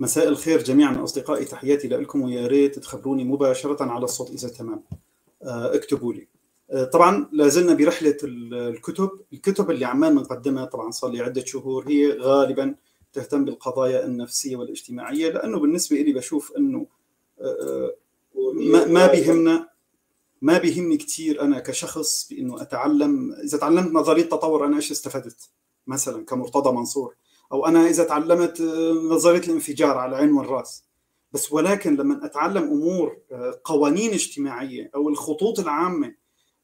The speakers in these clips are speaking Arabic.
مساء الخير جميعا أصدقائي تحياتي لكم ويا ريت تخبروني مباشرة على الصوت إذا تمام. آه، اكتبوا لي. آه، طبعا لازلنا برحلة الكتب. الكتب اللي عمال نقدمها طبعا صار لي عدة شهور هي غالبا تهتم بالقضايا النفسية والاجتماعية لأنه بالنسبة لي بشوف أنه آه، ما, ما بيهمنا ما بيهمني كثير أنا كشخص بإنه أتعلم. إذا تعلمت نظرية تطور أنا إيش استفدت؟ مثلا كمرتضى منصور. أو أنا إذا تعلمت آه، نظرية الانفجار على العين والرأس. بس ولكن لما أتعلم أمور آه، قوانين اجتماعية أو الخطوط العامة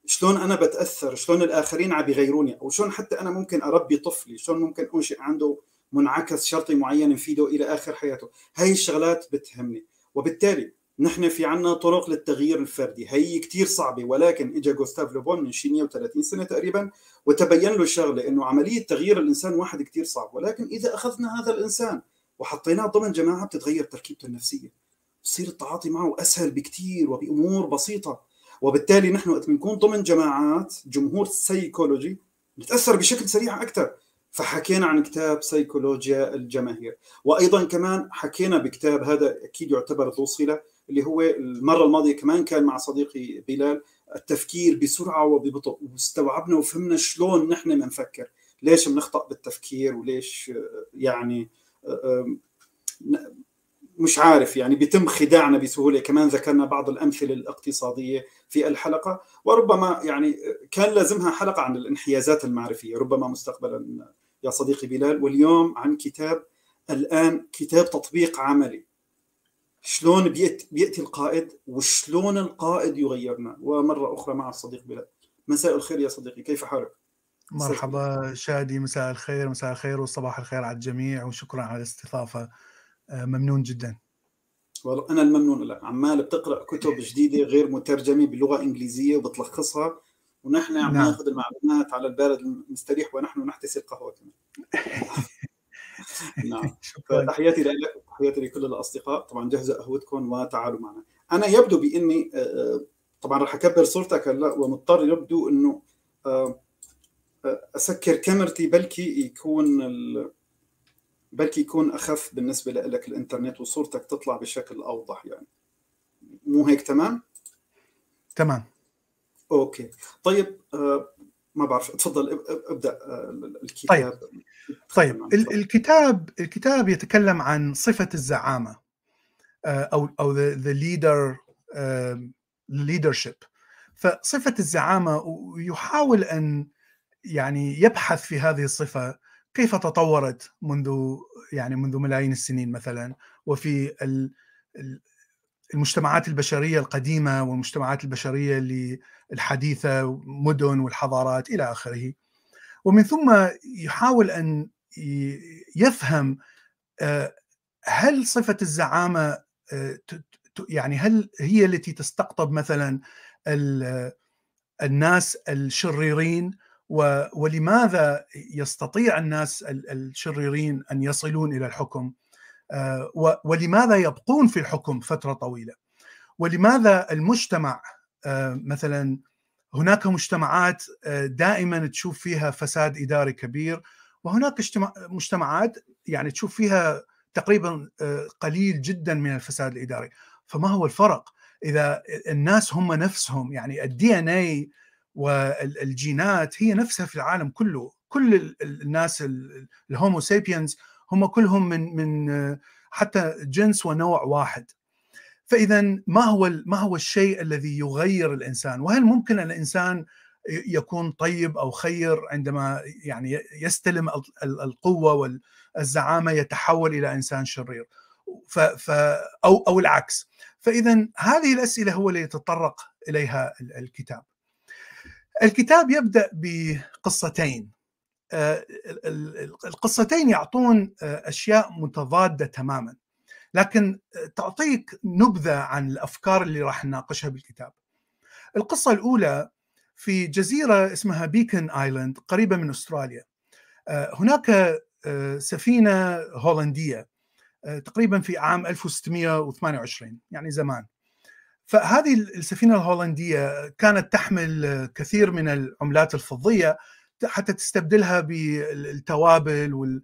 شلون أنا بتأثر شلون الآخرين عم بيغيروني أو شلون حتى أنا ممكن أربي طفلي شلون ممكن أنشئ عنده منعكس شرطي معين نفيده إلى آخر حياته. هاي الشغلات بتهمني. وبالتالي نحن في عنا طرق للتغيير الفردي. هي كتير صعبة ولكن اجى جوستاف لوبون من شي 130 سنة تقريبا وتبين له شغلة إنه عملية تغيير الإنسان واحد كتير صعب. ولكن إذا أخذنا هذا الإنسان وحطيناه ضمن جماعة بتتغير تركيبته النفسية بصير التعاطي معه أسهل بكتير وبأمور بسيطة. وبالتالي نحن وقت بنكون ضمن جماعات جمهور سيكولوجي نتأثر بشكل سريع أكثر فحكينا عن كتاب سيكولوجيا الجماهير وأيضا كمان حكينا بكتاب هذا أكيد يعتبر ذو صلة اللي هو المرة الماضية كمان كان مع صديقي بلال التفكير بسرعة وببطء واستوعبنا وفهمنا شلون نحن بنفكر ليش بنخطأ بالتفكير وليش يعني مش عارف يعني بيتم خداعنا بسهولة. كمان ذكرنا بعض الأمثلة الاقتصادية في الحلقة. وربما يعني كان لازمها حلقة عن الانحيازات المعرفية. ربما مستقبلا يا صديقي بلال. واليوم عن كتاب الآن كتاب تطبيق عملي. شلون بيأتي القائد وشلون القائد يغيرنا. ومرة أخرى مع الصديق بلال مساء الخير يا صديقي كيف حالك؟ مرحبا شادي مساء الخير مساء الخير وصباح الخير على الجميع وشكرا على الاستضافة. آه، ممنون جدا. والله أنا الممنون لك. عمال بتقرأ كتب جديدة غير مترجمة بلغة إنجليزية وبتلخصها. ونحن عم نعم. ناخذ المعلومات على البارد المستريح ونحن نحتسي القهوة نعم. تحياتي لك. تحياتي لكل الأصدقاء. طبعا جهزوا قهوتكم وتعالوا معنا. أنا يبدو بإني آه، آه، طبعا راح أكبر صورتك هلا ومضطر يبدو إنه آه، أسكر كاميرتي بلكي يكون ال... بلكي يكون أخف بالنسبة لك الإنترنت وصورتك تطلع بشكل أوضح يعني. مو هيك تمام؟ تمام. أوكي. طيب ما بعرف تفضل ابدأ الكتاب. طيب طيب الكتاب الكتاب يتكلم عن صفة الزعامة آه، أو أو the leader leadership فصفة الزعامة يحاول أن يعني يبحث في هذه الصفة كيف تطورت منذ يعني منذ ملايين السنين مثلا؟ وفي المجتمعات البشرية القديمة والمجتمعات البشرية الحديثة مدن والحضارات إلى آخره. ومن ثم يحاول أن يفهم آه، هل صفة الزعامة آه، يعني هل هي التي تستقطب مثلا الناس الشريرين؟ ولماذا يستطيع الناس الشريرين أن يصلون إلى الحكم؟ ولماذا يبقون في الحكم فترة طويلة؟ ولماذا المجتمع مثلا هناك مجتمعات آه، دائما تشوف فيها فساد إداري كبير وهناك مجتمعات يعني تشوف فيها تقريبا آه، قليل جدا من الفساد الإداري. فما هو الفرق؟ إذا الناس هم نفسهم يعني الدي ان اي والجينات هي نفسها في العالم كله. كل الناس الهومو سيبينز هم كلهم من من حتى جنس ونوع واحد. فاذا ما هو ما هو الشيء الذي يغير الإنسان؟ وهل ممكن الإنسان يكون طيب أو خير عندما يعني يستلم القوة والزعامة يتحول إلى إنسان شرير؟ ف ف أو أو العكس. فاذا هذه الأسئلة هو اللي يتطرق إليها الكتاب. الكتاب يبدأ بقصتين. القصتين يعطون آه، أشياء متضادة تماما لكن تعطيك نبذة عن الأفكار اللي راح نناقشها بالكتاب. القصة الأولى في جزيرة اسمها بيكن ايلاند قريبة من أستراليا. آه، هناك آه، سفينة هولندية آه، تقريبا في عام 1628 يعني زمان. فهذه السفينة الهولندية كانت تحمل كثير من العملات الفضية حتى تستبدلها بالتوابل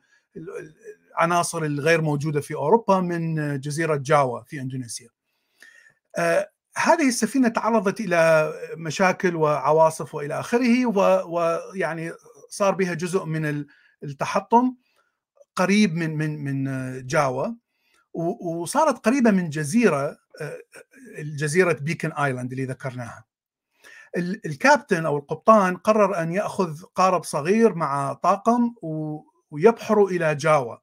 العناصر الغير موجودة في أوروبا من جزيرة جاوا في إندونيسيا. هذه السفينة تعرضت إلى مشاكل وعواصف وإلى آخره ويعني صار بها جزء من التحطم قريب من من من جاوا وصارت قريبة من جزيرة جزيرة بيكن آيلاند اللي ذكرناها. الكابتن أو القبطان قرر أن يأخذ قارب صغير مع طاقم ويبحروا إلى جاوا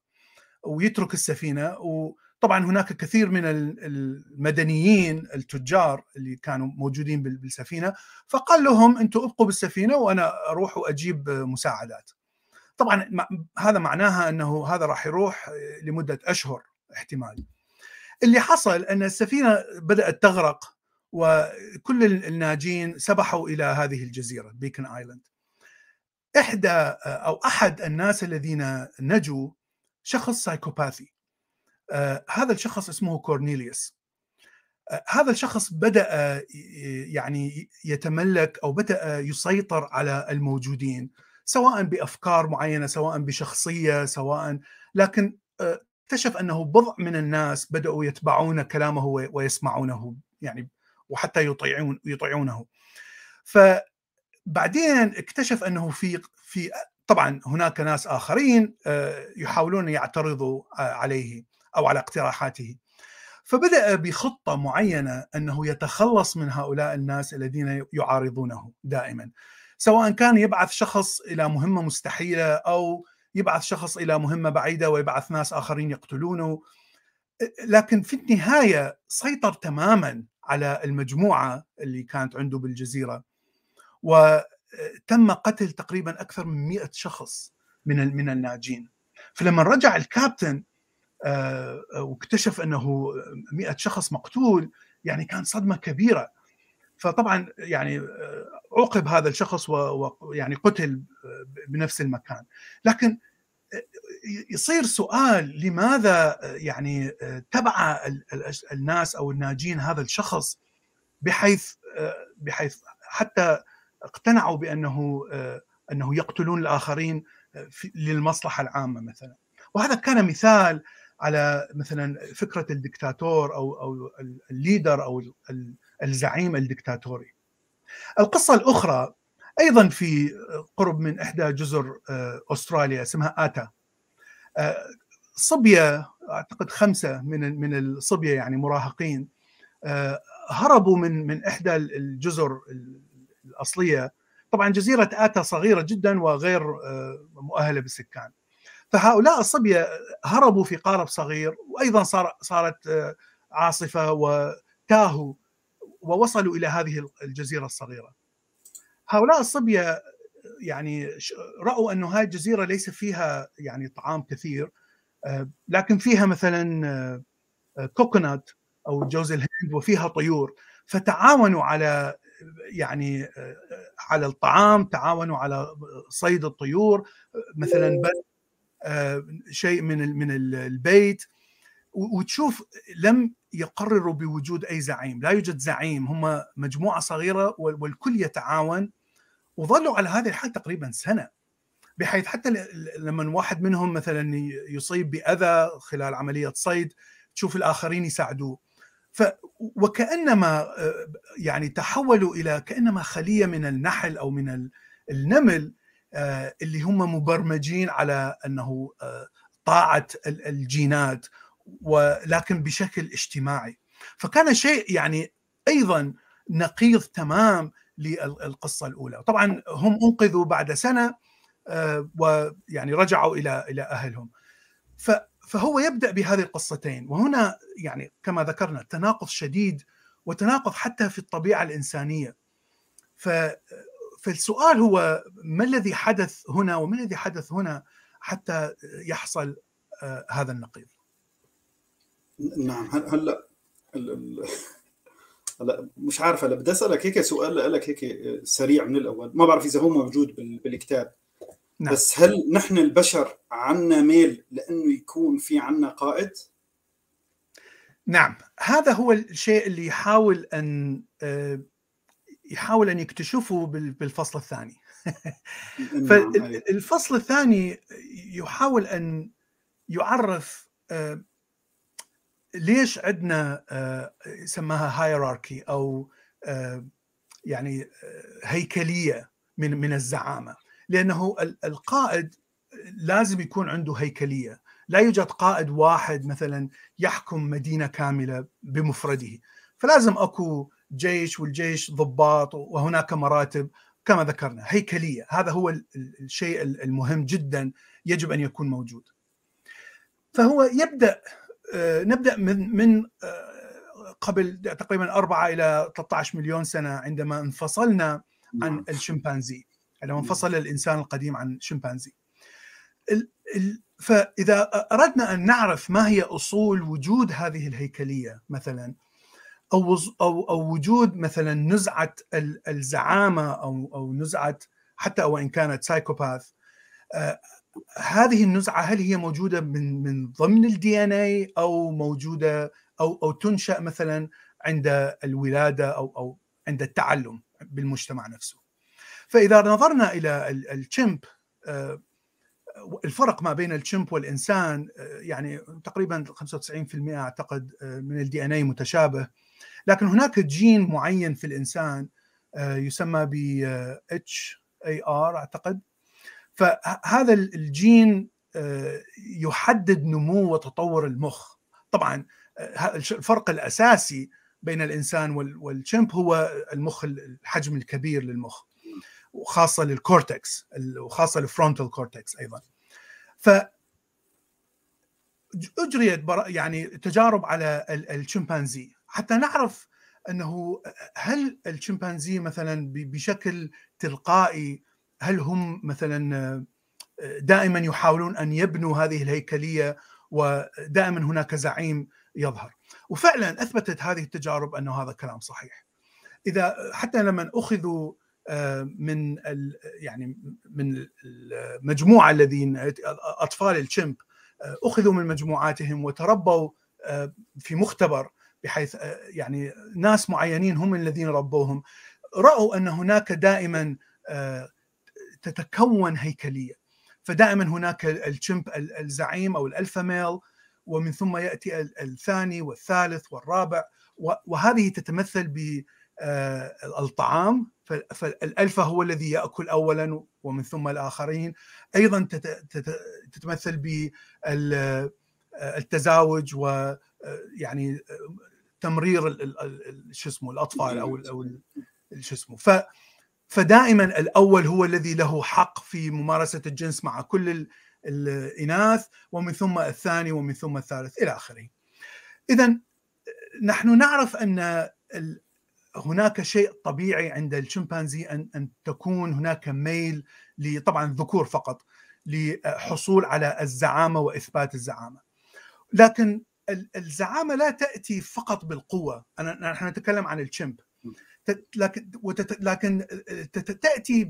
ويترك السفينة وطبعا هناك كثير من المدنيين التجار اللي كانوا موجودين بالسفينة فقال لهم أنتم أبقوا بالسفينة وأنا أروح وأجيب مساعدات. طبعا هذا معناها أنه هذا راح يروح لمدة أشهر احتمال. اللي حصل أن السفينة بدأت تغرق وكل الناجين سبحوا إلى هذه الجزيرة Beacon Island. إحدى أو أحد الناس الذين نجوا شخص psychopathy. آه هذا الشخص اسمه كورنيليوس. آه هذا الشخص بدأ يعني يتملك أو بدأ يسيطر على الموجودين سواء بأفكار معينة سواء بشخصية سواء لكن آه اكتشف أنه بضع من الناس بدأوا يتبعون كلامه ويسمعونه يعني وحتى يطيعون يطيعونه. فبعدين اكتشف أنه في في طبعا هناك ناس آخرين يحاولون يعترضوا عليه أو على اقتراحاته. فبدأ بخطة معينة أنه يتخلص من هؤلاء الناس الذين يعارضونه دائما. سواء كان يبعث شخص إلى مهمة مستحيلة أو يبعث شخص إلى مهمة بعيدة ويبعث ناس آخرين يقتلونه. لكن في النهاية سيطر تماما على المجموعة اللي كانت عنده بالجزيرة. وتم قتل تقريبا أكثر من 100 شخص من من الناجين. فلما رجع الكابتن واكتشف أنه 100 شخص مقتول يعني كان صدمة كبيرة. فطبعا يعني عوقب هذا الشخص ويعني قتل بنفس المكان. لكن يصير سؤال لماذا يعني تبع الناس أو الناجين هذا الشخص بحيث بحيث حتى اقتنعوا بأنه أنه يقتلون الآخرين للمصلحة العامة مثلا وهذا كان مثال على مثلا فكرة الدكتاتور أو أو الليدر أو الزعيم الدكتاتوري. القصة الأخرى أيضا في قرب من إحدى جزر أستراليا اسمها آتا. صبيه أعتقد خمسة من من الصبيه يعني مراهقين هربوا من من إحدى الجزر الأصلية طبعا جزيرة آتا صغيرة جدا وغير مؤهلة بالسكان. فهؤلاء الصبية هربوا في قارب صغير وأيضا صار صارت عاصفة وتاهوا ووصلوا إلى هذه الجزيرة الصغيرة. هؤلاء الصبية يعني رأوا أنه هذه الجزيرة ليس فيها يعني طعام كثير لكن فيها مثلا كوكونات أو جوز الهند وفيها طيور. فتعاونوا على يعني على الطعام تعاونوا على صيد الطيور مثلا شيء من من البيت. وتشوف لم يقرروا بوجود أي زعيم، لا يوجد زعيم، هم مجموعة صغيرة والكل يتعاون وظلوا على هذه الحال تقريبا سنة بحيث حتى لما واحد منهم مثلا يصيب بأذى خلال عملية صيد تشوف الآخرين يساعدوه. ف وكأنما يعني تحولوا إلى كأنما خلية من النحل أو من النمل اللي هم مبرمجين على أنه طاعة الجينات ولكن بشكل اجتماعي. فكان شيء يعني أيضا نقيض تمام للقصة الأولى. طبعا هم أنقذوا بعد سنة ويعني رجعوا إلى إلى أهلهم. فهو يبدأ بهذه القصتين. وهنا يعني كما ذكرنا تناقض شديد وتناقض حتى في الطبيعة الإنسانية. ف فالسؤال هو ما الذي حدث هنا وما الذي حدث هنا حتى يحصل هذا النقيض؟ نعم هلا هلا مش عارف هلا بدي أسألك هيك سؤال لك هيك سريع من الأول. ما بعرف إذا هو موجود بالكتاب. نعم. بس هل نحن البشر عنا ميل لإنه يكون في عنا قائد؟ نعم. هذا هو الشيء اللي يحاول أن يحاول أن يكتشفه بالفصل الثاني. فالفصل الثاني يحاول أن يعرف ليش عندنا يسماها هايراركي أو يعني هيكلية من من الزعامة؟ لأنه القائد لازم يكون عنده هيكلية. لا يوجد قائد واحد مثلا يحكم مدينة كاملة بمفرده. فلازم أكو جيش والجيش ضباط وهناك مراتب كما ذكرنا. هيكلية. هذا هو الشيء المهم جدا يجب أن يكون موجود. فهو يبدأ نبدأ من من قبل تقريبا 4 إلى 13 مليون سنة عندما انفصلنا عن الشمبانزي عندما انفصل الإنسان القديم عن الشمبانزي. فإذا أردنا أن نعرف ما هي أصول وجود هذه الهيكلية مثلا أو أو أو وجود مثلا نزعة الزعامة أو أو نزعة حتى وإن كانت psychopath هذه النزعة هل هي موجودة من من ضمن ال DNA أو موجودة أو أو تنشأ مثلا عند الولادة أو أو عند التعلم بالمجتمع نفسه. فإذا نظرنا إلى ال chimp الفرق ما بين ال chimp والإنسان يعني تقريبا 95% أعتقد من ال DNA متشابه لكن هناك جين معين في الإنسان يسمى ب HAR أعتقد فهذا الجين يحدد نمو وتطور المخ. طبعا الفرق الأساسي بين الإنسان وال chimp هو المخ الحجم الكبير للمخ وخاصة لل cortex وخاصة ال frontal cortex أيضا. ف أجريت يعني تجارب على الشمبانزي. حتى نعرف أنه هل الشمبانزي مثلا بشكل تلقائي هل هم مثلا دائما يحاولون أن يبنوا هذه الهيكلية ودائما هناك زعيم يظهر؟ وفعلا أثبتت هذه التجارب أنه هذا كلام صحيح. إذا حتى لما أخذوا من يعني من المجموعة الذين أطفال الشمب أخذوا من مجموعاتهم وتربوا في مختبر بحيث يعني ناس معينين هم الذين ربوهم. رأوا أن هناك دائما تتكون هيكليه فدائما هناك ال chimp الزعيم أو ال alpha male ومن ثم يأتي الثاني والثالث والرابع وهذه تتمثل بالطعام فالالفا هو الذي يأكل اولا ومن ثم الآخرين. أيضا تتمثل بالتزاوج ويعني تمرير شو اسمه الأطفال أو أو شو اسمه. ف فدائما الأول هو الذي له حق في ممارسة الجنس مع كل الإناث ومن ثم الثاني ومن ثم الثالث إلى آخره. اذا نحن نعرف أن هناك شيء طبيعي عند الشمبانزي ان أن تكون هناك ميل طبعا الذكور فقط لحصول على الزعامة وإثبات الزعامة. لكن الزعامة لا تأتي فقط بالقوة، أنا نحن نتكلم عن الشمب. لكن تأتي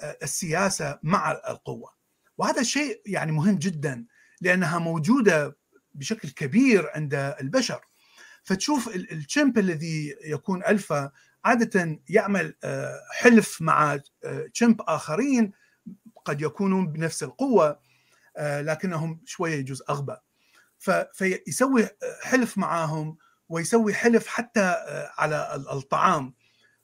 بالسياسة مع القوة. وهذا الشيء يعني مهم جدا لأنها موجودة بشكل كبير عند البشر. فتشوف الشمب الذي يكون ألفا عادة يعمل حلف مع شمب آخرين قد يكونون بنفس القوة لكنهم شوية يجوز أغبى. فيسوي حلف معهم ويسوي حلف حتى على الطعام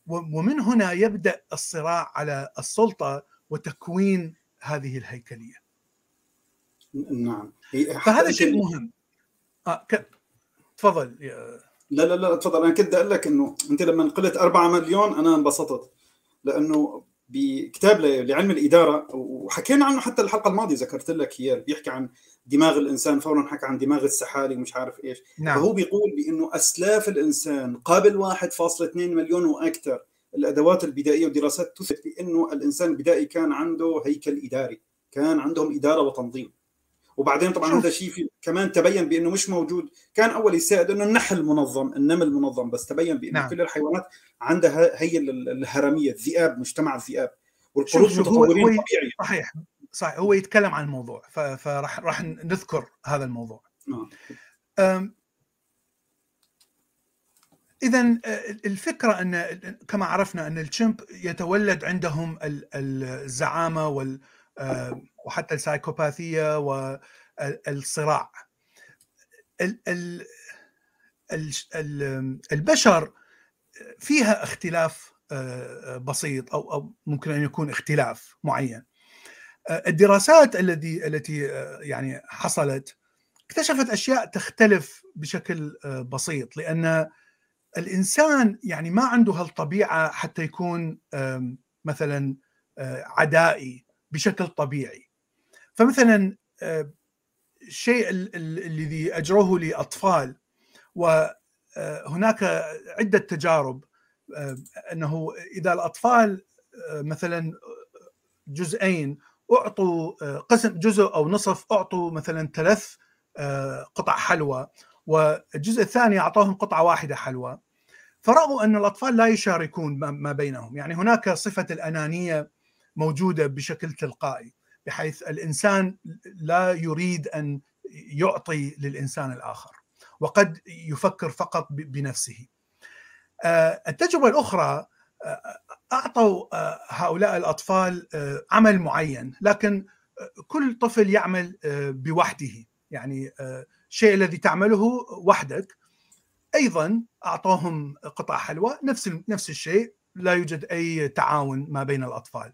ومن هنا يبدأ الصراع على السلطة وتكوين هذه الهيكلية. نعم فهذا شيء مهم. آه ك... تفضل يا... لا لا لا تفضل أنا كنت أقول لك إنه أنت لما قلت 4 مليون أنا انبسطت لأنه بكتاب لعلم الإدارة وحكينا عنه حتى الحلقة الماضية ذكرت لك اياه بيحكي عن دماغ الإنسان فورا حكى عن دماغ السحالي ومش عارف إيش نعم. فهو بيقول بأنه أسلاف الإنسان قبل 1.2 مليون وأكثر الأدوات البدائية ودراسات تثبت بأنه الإنسان البدائي كان عنده هيكل إداري كان عندهم إدارة وتنظيم وبعدين طبعا هذا الشيء كمان تبين بأنه مش موجود. كان أول يساعد أنه النحل منظم النمل منظم بس تبين بأنه نعم. كل الحيوانات عندها هي الهرمية الذئاب مجتمع الذئاب. والقرود متطورين طبيعي صحيح صحيح هو يتكلم عن الموضوع فراح راح نذكر هذا الموضوع. نعم. اذا الفكرة أن كما عرفنا أن الشمب يتولد عندهم الزعامة وال وحتى السايكوباثية الصراع. البشر فيها اختلاف بسيط أو أو ممكن أن يكون اختلاف معين. الدراسات التي التي يعني حصلت اكتشفت أشياء تختلف بشكل بسيط لأن الإنسان يعني ما عنده هالطبيعة حتى يكون مثلا عدائي بشكل طبيعي. فمثلا الشيء الذي أجروه لأطفال وهناك عدة تجارب أنه إذا الأطفال مثلا جزئين أعطوا قسم جزء أو نصف أعطوا مثلا ثلاث قطع حلوى والجزء الثاني اعطوهم قطعة واحدة حلوى. فرأوا أن الأطفال لا يشاركون ما بينهم. يعني هناك صفة الأنانية موجودة بشكل تلقائي. بحيث الإنسان لا يريد أن يعطي للإنسان الآخر وقد يفكر فقط بنفسه. التجربة الأخرى أعطوا هؤلاء الأطفال عمل معين لكن كل طفل يعمل بوحده. يعني الشيء الذي تعمله وحدك. أيضا أعطوهم قطع حلوى نفس نفس الشيء لا يوجد أي تعاون ما بين الأطفال.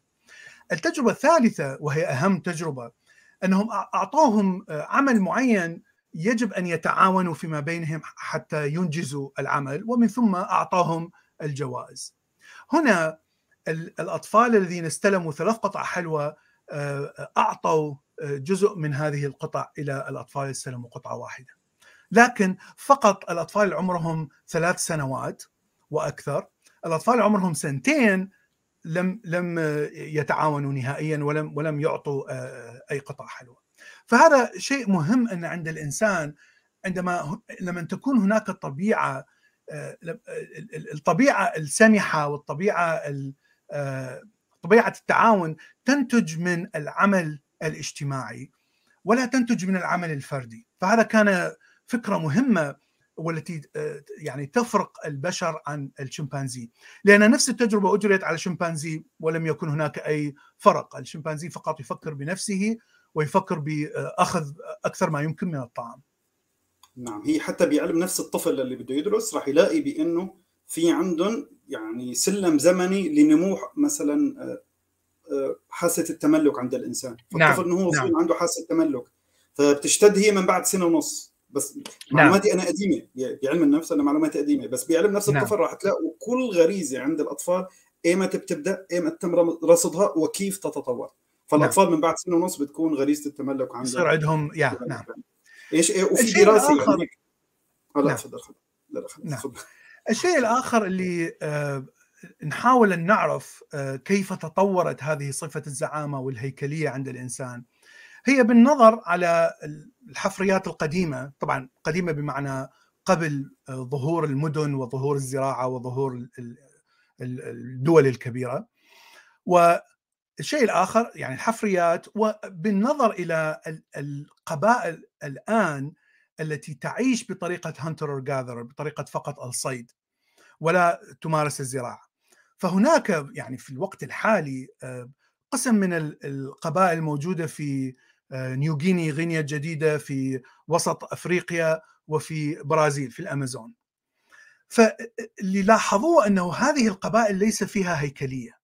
التجربة الثالثة وهي أهم تجربة أنهم أعطوهم عمل معين يجب أن يتعاونوا فيما بينهم حتى ينجزوا العمل ومن ثم اعطاهم الجوائز. هنا الأطفال الذين استلموا ثلاث قطع حلوى أعطوا جزء من هذه القطع إلى الأطفال اللي استلموا قطعة واحدة. لكن فقط الأطفال اللي عمرهم ثلاث سنوات وأكثر، الأطفال اللي عمرهم سنتين لم لم يتعاونوا نهائيا ولم ولم يعطوا أي قطع حلوى. فهذا شيء مهم أن عند الإنسان عندما لما تكون هناك طبيعة الطبيعة السمحة والطبيعة طبيعة التعاون تنتج من العمل الاجتماعي ولا تنتج من العمل الفردي فهذا كان فكرة مهمة والتي يعني تفرق البشر عن الشمبانزي. لأن نفس التجربة أجريت على الشمبانزي ولم يكن هناك أي فرق. الشمبانزي فقط يفكر بنفسه ويفكر بأخذ أكثر ما يمكن من الطعام. نعم هي حتى بعلم نفس الطفل اللي بده يدرس راح يلاقي بأنه في عندهم يعني سلم زمني لنمو مثلا حاسة التملك عند الإنسان. فالطفل نعم. إنه هو نعم. عنده حاسة تملك. فبتشتد هي من بعد سنة ونص. بس معلوماتي نعم. أنا قديمة. بعلم النفس أنا معلوماتي قديمة. بس بعلم نفس نعم. الطفل راح تلاقوا كل غريزة عند الأطفال ايمتى بتبدا ايمتى تم رصدها وكيف تتطور. فالأطفال نعم. من بعد سنة ونص بتكون غريزة التملك عندهم يصير عندهم يا نعم. إيش إيه وفي دراسة يعني لا تفضل لا لا نعم. الشيء الآخر اللي آه نحاول أن نعرف آه كيف تطورت هذه صفة الزعامة والهيكلية عند الإنسان. هي بالنظر على الحفريات القديمة. طبعا قديمة بمعنى قبل ظهور المدن وظهور الزراعة وظهور الدول الكبيرة. والشيء الآخر يعني الحفريات وبالنظر إلى القبائل الآن التي تعيش بطريقة هانتر جاذر بطريقة فقط الصيد ولا تمارس الزراعة. فهناك يعني في الوقت الحالي قسم من القبائل الموجودة في نيو غيني غينيا الجديده في وسط أفريقيا وفي برازيل في الأمازون. فاللي لاحظوه أنه هذه القبائل ليس فيها هيكلية.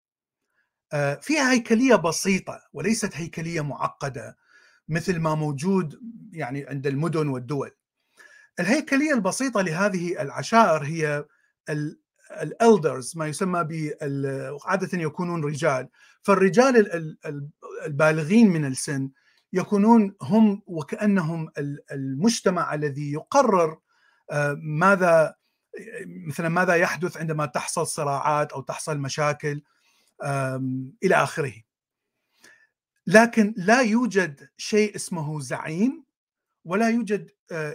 فيها هيكلية بسيطة وليست هيكلية معقدة مثل ما موجود يعني عند المدن والدول. الهيكلية البسيطة لهذه العشائر هي الالدرز ما يسمى ب عادة يكونون رجال. فالرجال البالغين من السن يكونون هم وكأنهم المجتمع الذي يقرر ماذا مثلا ماذا يحدث عندما تحصل صراعات أو تحصل مشاكل إلى آخره. لكن لا يوجد شيء اسمه زعيم ولا يوجد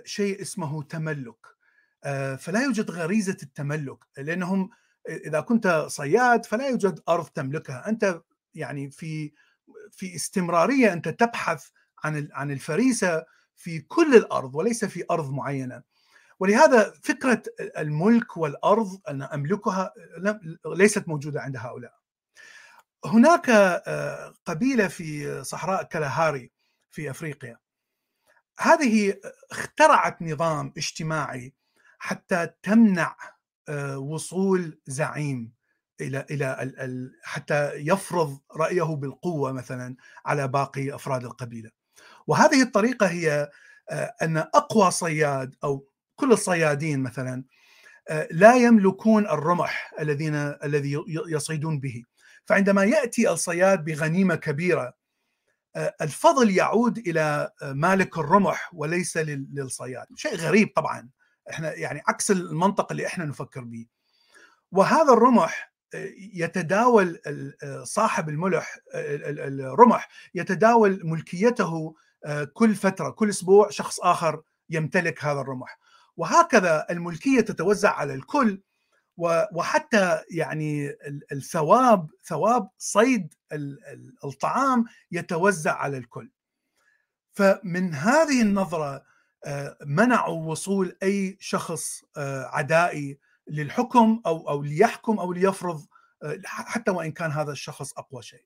شيء اسمه تملك. فلا يوجد غريزة التملك لأنهم إذا كنت صياد فلا يوجد أرض تملكها، أنت يعني في في استمرارية أنت تبحث عن عن الفريسة في كل الأرض وليس في أرض معينة. ولهذا فكرة الملك والأرض أن أملكها ليست موجودة عند هؤلاء. هناك قبيلة في صحراء كلاهاري في أفريقيا. هذه اخترعت نظام اجتماعي حتى تمنع وصول زعيم. إلى إلى حتى يفرض رأيه بالقوة مثلا على باقي أفراد القبيلة. وهذه الطريقة هي أن أقوى صياد أو كل الصيادين مثلا لا يملكون الرمح الذين الذي يصيدون به. فعندما يأتي الصياد بغنيمة كبيرة الفضل يعود إلى مالك الرمح وليس للصياد، شيء غريب طبعا إحنا يعني عكس المنطق اللي إحنا نفكر به. وهذا الرمح يتداول صاحب الملح الرمح يتداول ملكيته كل فترة كل أسبوع شخص آخر يمتلك هذا الرمح. وهكذا الملكية تتوزع على الكل وحتى يعني الثواب ثواب صيد الطعام يتوزع على الكل. فمن هذه النظرة منعوا وصول أي شخص عدائي للحكم أو أو ليحكم أو ليفرض حتى وإن كان هذا الشخص أقوى شيء.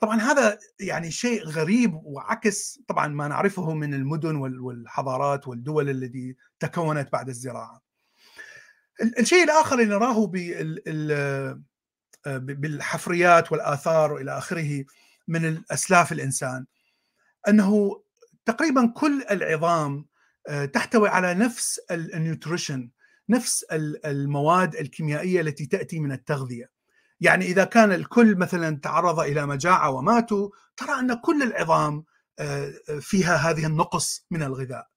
طبعا هذا يعني شيء غريب وعكس طبعا ما نعرفه من المدن والحضارات والدول التي تكونت بعد الزراعة. الشيء الآخر اللي نراه بالحفريات والآثار والى آخره من الأسلاف الإنسان أنه تقريبا كل العظام تحتوي على نفس النيوتريشن نفس المواد الكيميائية التي تأتي من التغذية. يعني إذا كان الكل مثلا تعرض إلى مجاعة وماتوا ترى أن كل العظام فيها هذه النقص من الغذاء.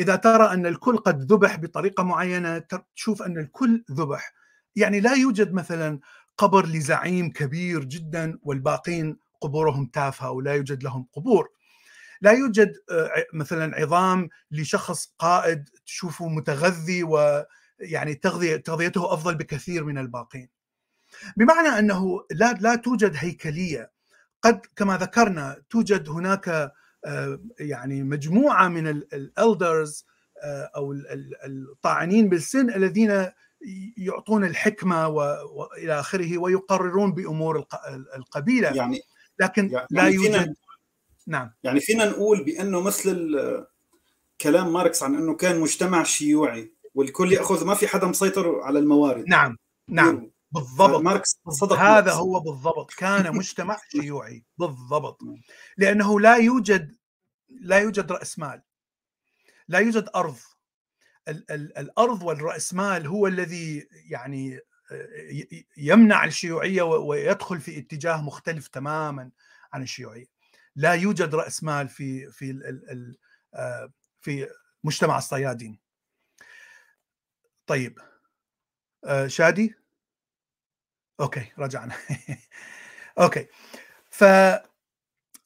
إذا ترى أن الكل قد ذبح بطريقة معينة تشوف أن الكل ذبح. يعني لا يوجد مثلا قبر لزعيم كبير جدا والباقين قبورهم تافهة ولا يوجد لهم قبور. لا يوجد مثلا عظام لشخص قائد تشوفه متغذي و يعني تغذية تغذيته أفضل بكثير من الباقين. بمعنى أنه لا لا توجد هيكلية. قد كما ذكرنا توجد هناك يعني مجموعة من ال elders أو الطاعنين بالسن الذين يعطون الحكمة والى آخره ويقررون بأمور القبيلة. يعني لكن يعني لا فينا يوجد نعم. يعني فينا نقول بأنه مثل كلام ماركس عن أنه كان مجتمع شيوعي. والكل يأخذ ما في حدا مسيطر على الموارد. نعم نعم. بالضبط. ماركس صدق هذا ماركس. هو بالضبط. كان مجتمع شيوعي. بالضبط. لأنه لا يوجد لا يوجد رأس مال. لا يوجد أرض. ال- ال- الأرض والرأس مال هو الذي يعني ي- يمنع الشيوعية ويدخل في اتجاه مختلف تماما عن الشيوعية. لا يوجد رأس مال في في ال ال ال آه، في مجتمع الصيادين. طيب آه، شادي؟ أوكي رجعنا. أوكي ف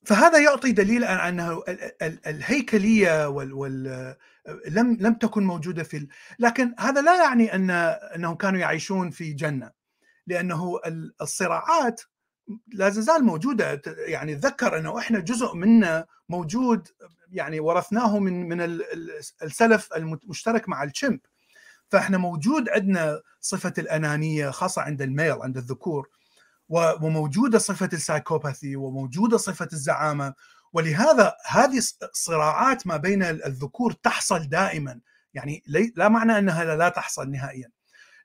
فهذا يعطي دليل على أنه ال- ال- الهيكلية وال, وال لم لم تكن موجودة في ال... لكن هذا لا يعني أن أنهم كانوا يعيشون في جنة لأنه ال- الصراعات لا تزال موجودة. يعني تذكر أنه إحنا جزء منا موجود يعني ورثناه من من ال- ال- السلف المشترك مع ال chimp فاحنا موجود عندنا صفة الأنانية خاصة عند الميل عند الذكور وموجودة صفة السايكوباثي وموجودة صفة الزعامة. ولهذا هذه الصراعات ما بين الذكور تحصل دائما. يعني لا معنى أنها لا تحصل نهائيا.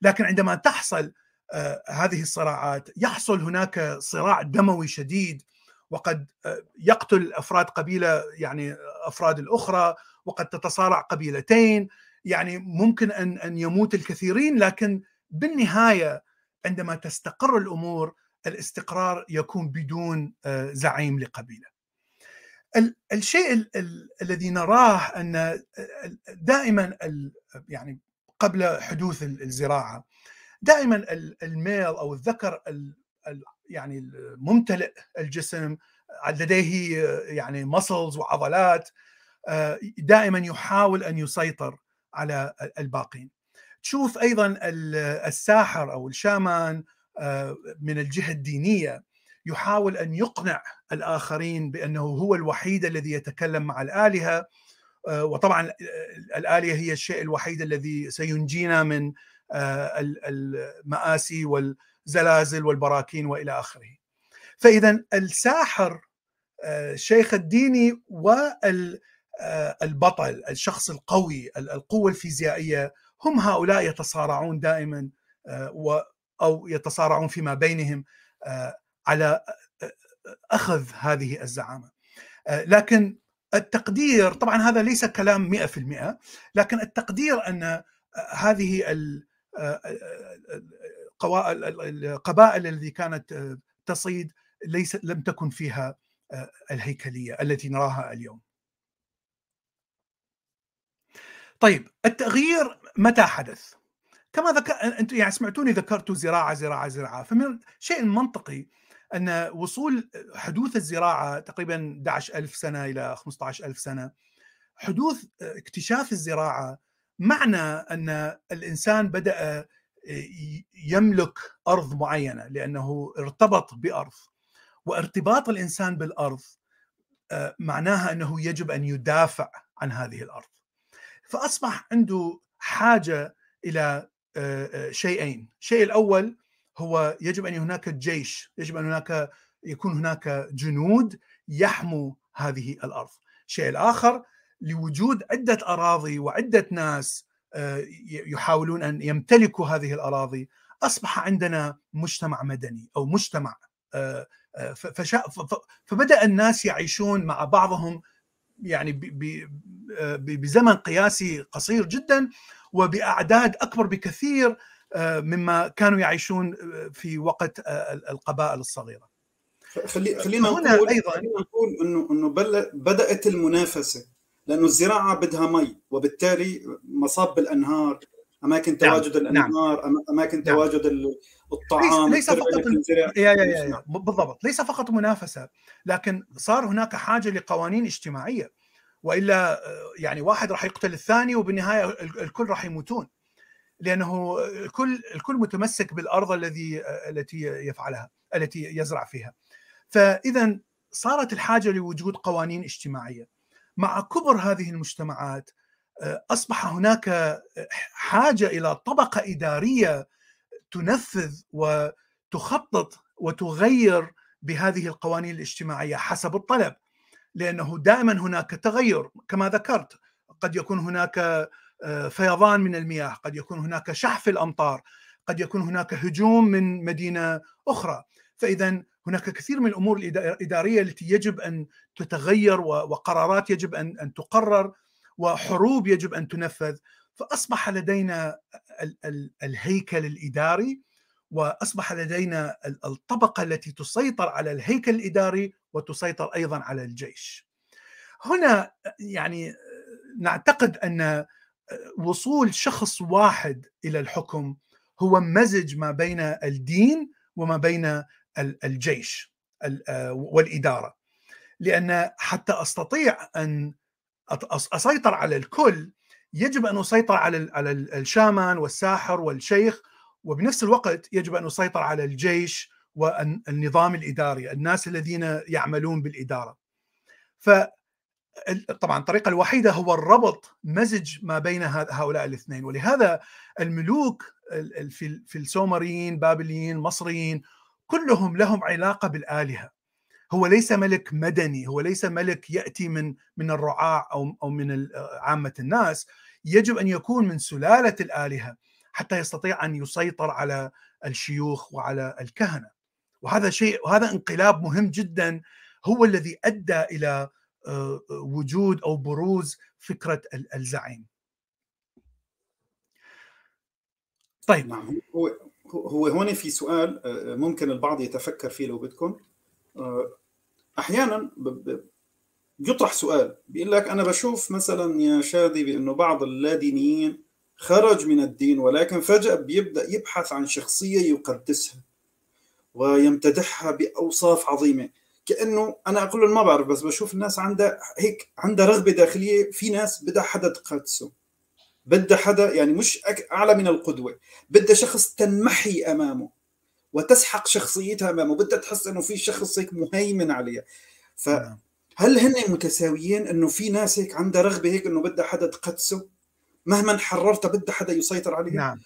لكن عندما تحصل آه، هذه الصراعات يحصل هناك صراع دموي شديد وقد آه، يقتل أفراد قبيلة يعني أفراد الأخرى وقد تتصارع قبيلتين. يعني ممكن أن أن يموت الكثيرين لكن بالنهاية عندما تستقر الأمور الاستقرار يكون بدون آه، زعيم لقبيلة. ال- الشيء ال- ال- الذي نراه أن ال- دائما يعني قبل حدوث ال- الزراعة دائما ال- الميل أو الذكر ال- ال- يعني الممتلئ الجسم لديه يعني مسلز وعضلات آه، دائما يحاول أن يسيطر على الباقين. تشوف أيضا ال- الساحر أو الشامان آه، من الجهة الدينية يحاول أن يقنع الآخرين بأنه هو الوحيد الذي يتكلم مع الآلهة آه، وطبعا الآلهة هي الشيء الوحيد الذي سينجينا من آه، ال- المآسي والزلازل والبراكين وإلى آخره. فاذا الساحر الشيخ الديني البطل الشخص القوي القوة الفيزيائية هم هؤلاء يتصارعون دائما أو يتصارعون فيما بينهم على أخذ هذه الزعامة لكن التقدير طبعا هذا ليس كلام 100% لكن التقدير أن هذه القبائل التي كانت تصيد ليس لم تكن فيها الهيكلية التي نراها اليوم. طيب التغيير متى حدث؟ كما ذكر أنتم يعني سمعتوني ذكرت زراعة زراعة زراعة. فمن الشيء المنطقي أن وصول حدوث الزراعة تقريبا 11000 سنة إلى 15000 سنة حدوث اكتشاف الزراعة معنى أن الإنسان بدأ يملك أرض معينة لأنه ارتبط بأرض. وارتباط الإنسان بالأرض معناها أنه يجب أن يدافع عن هذه الأرض. فأصبح عنده حاجة إلى شيئين. الشيء الأول هو يجب أن هناك جيش يجب أن هناك يكون هناك جنود يحموا هذه الأرض. الشيء الآخر لوجود عدة أراضي وعدة ناس يحاولون أن يمتلكوا هذه الأراضي. أصبح عندنا مجتمع مدني أو مجتمع فبدأ الناس يعيشون مع بعضهم يعني بزمن قياسي قصير جدا وبأعداد أكبر بكثير مما كانوا يعيشون في وقت القبائل الصغيرة. خلي خلينا نقول أيضا خلينا نقول إنه إنه بدأت المنافسة لأنه الزراعة بدها مي وبالتالي مصاب بالأنهار أماكن تواجد نعم. الأنهار نعم. أماكن نعم. تواجد الطعام ليس, ليس فقط يا يا يا, يا. بالضبط. ليس فقط منافسة لكن صار هناك حاجة لقوانين اجتماعية. وإلا يعني واحد راح يقتل الثاني وبالنهاية الكل راح يموتون. لأنه الكل الكل متمسك بالأرض الذي التي يفعلها التي يزرع فيها. فإذا صارت الحاجة لوجود قوانين اجتماعية. مع كبر هذه المجتمعات أصبح هناك حاجة إلى طبقة إدارية تنفذ وتخطط وتغير بهذه القوانين الاجتماعية حسب الطلب لأنه دائما هناك تغير. كما ذكرت قد يكون هناك فيضان من المياه قد يكون هناك شح في الأمطار قد يكون هناك هجوم من مدينة أخرى. فاذا هناك كثير من الأمور الإدارية التي يجب أن تتغير وقرارات يجب ان أن تقرر وحروب يجب أن تنفذ. فأصبح لدينا الهيكل الإداري وأصبح لدينا الطبقة التي تسيطر على الهيكل الإداري وتسيطر أيضا على الجيش. هنا يعني نعتقد أن وصول شخص واحد إلى الحكم هو مزج ما بين الدين وما بين الجيش والإدارة. لأن حتى أستطيع أن أسيطر على الكل يجب أن اسيطر على على الشامان والساحر والشيخ وبنفس الوقت يجب أن اسيطر على الجيش والنظام الإداري، الناس الذين يعملون بالإدارة. ف طبعا الطريقة الوحيدة هو الربط مزج ما بين هؤلاء الاثنين ولهذا الملوك في السومريين بابليين مصريين كلهم لهم علاقة بالآلهة هو ليس ملك مدني هو ليس ملك يأتي من من الرعاع أو أو من عامة الناس. يجب أن يكون من سلالة الآلهة حتى يستطيع أن يسيطر على الشيوخ وعلى الكهنة. وهذا شيء وهذا انقلاب مهم جدا هو الذي أدى إلى وجود أو بروز فكرة الزعيم. طيب. نعم. هو هو هون في سؤال ممكن البعض يتفكر فيه لو بدكم. أحيانا يطرح سؤال بيقول لك أنا بشوف مثلا يا شادي بأنه بعض اللادينيين خرج من الدين ولكن فجأة بيبدأ يبحث عن شخصية يقدسها ويمتدحها بأوصاف عظيمة. كأنه أنا أقول ما بعرف بس بشوف الناس عندها هيك عندها رغبة داخلية في ناس بدها حدا تقدسه. بدها حدا يعني مش أعلى من القدوة. بدها شخص تنمحي أمامه. وتسحق شخصيتها أمامه. بدها تحس أنه في شخص هيك مهيمن عليها. فهل هن متساويين أنه في ناس هيك عندها رغبة هيك أنه بدها حدا تقدسه؟ مهما حررتها بدها حدا يسيطر عليها؟ نعم.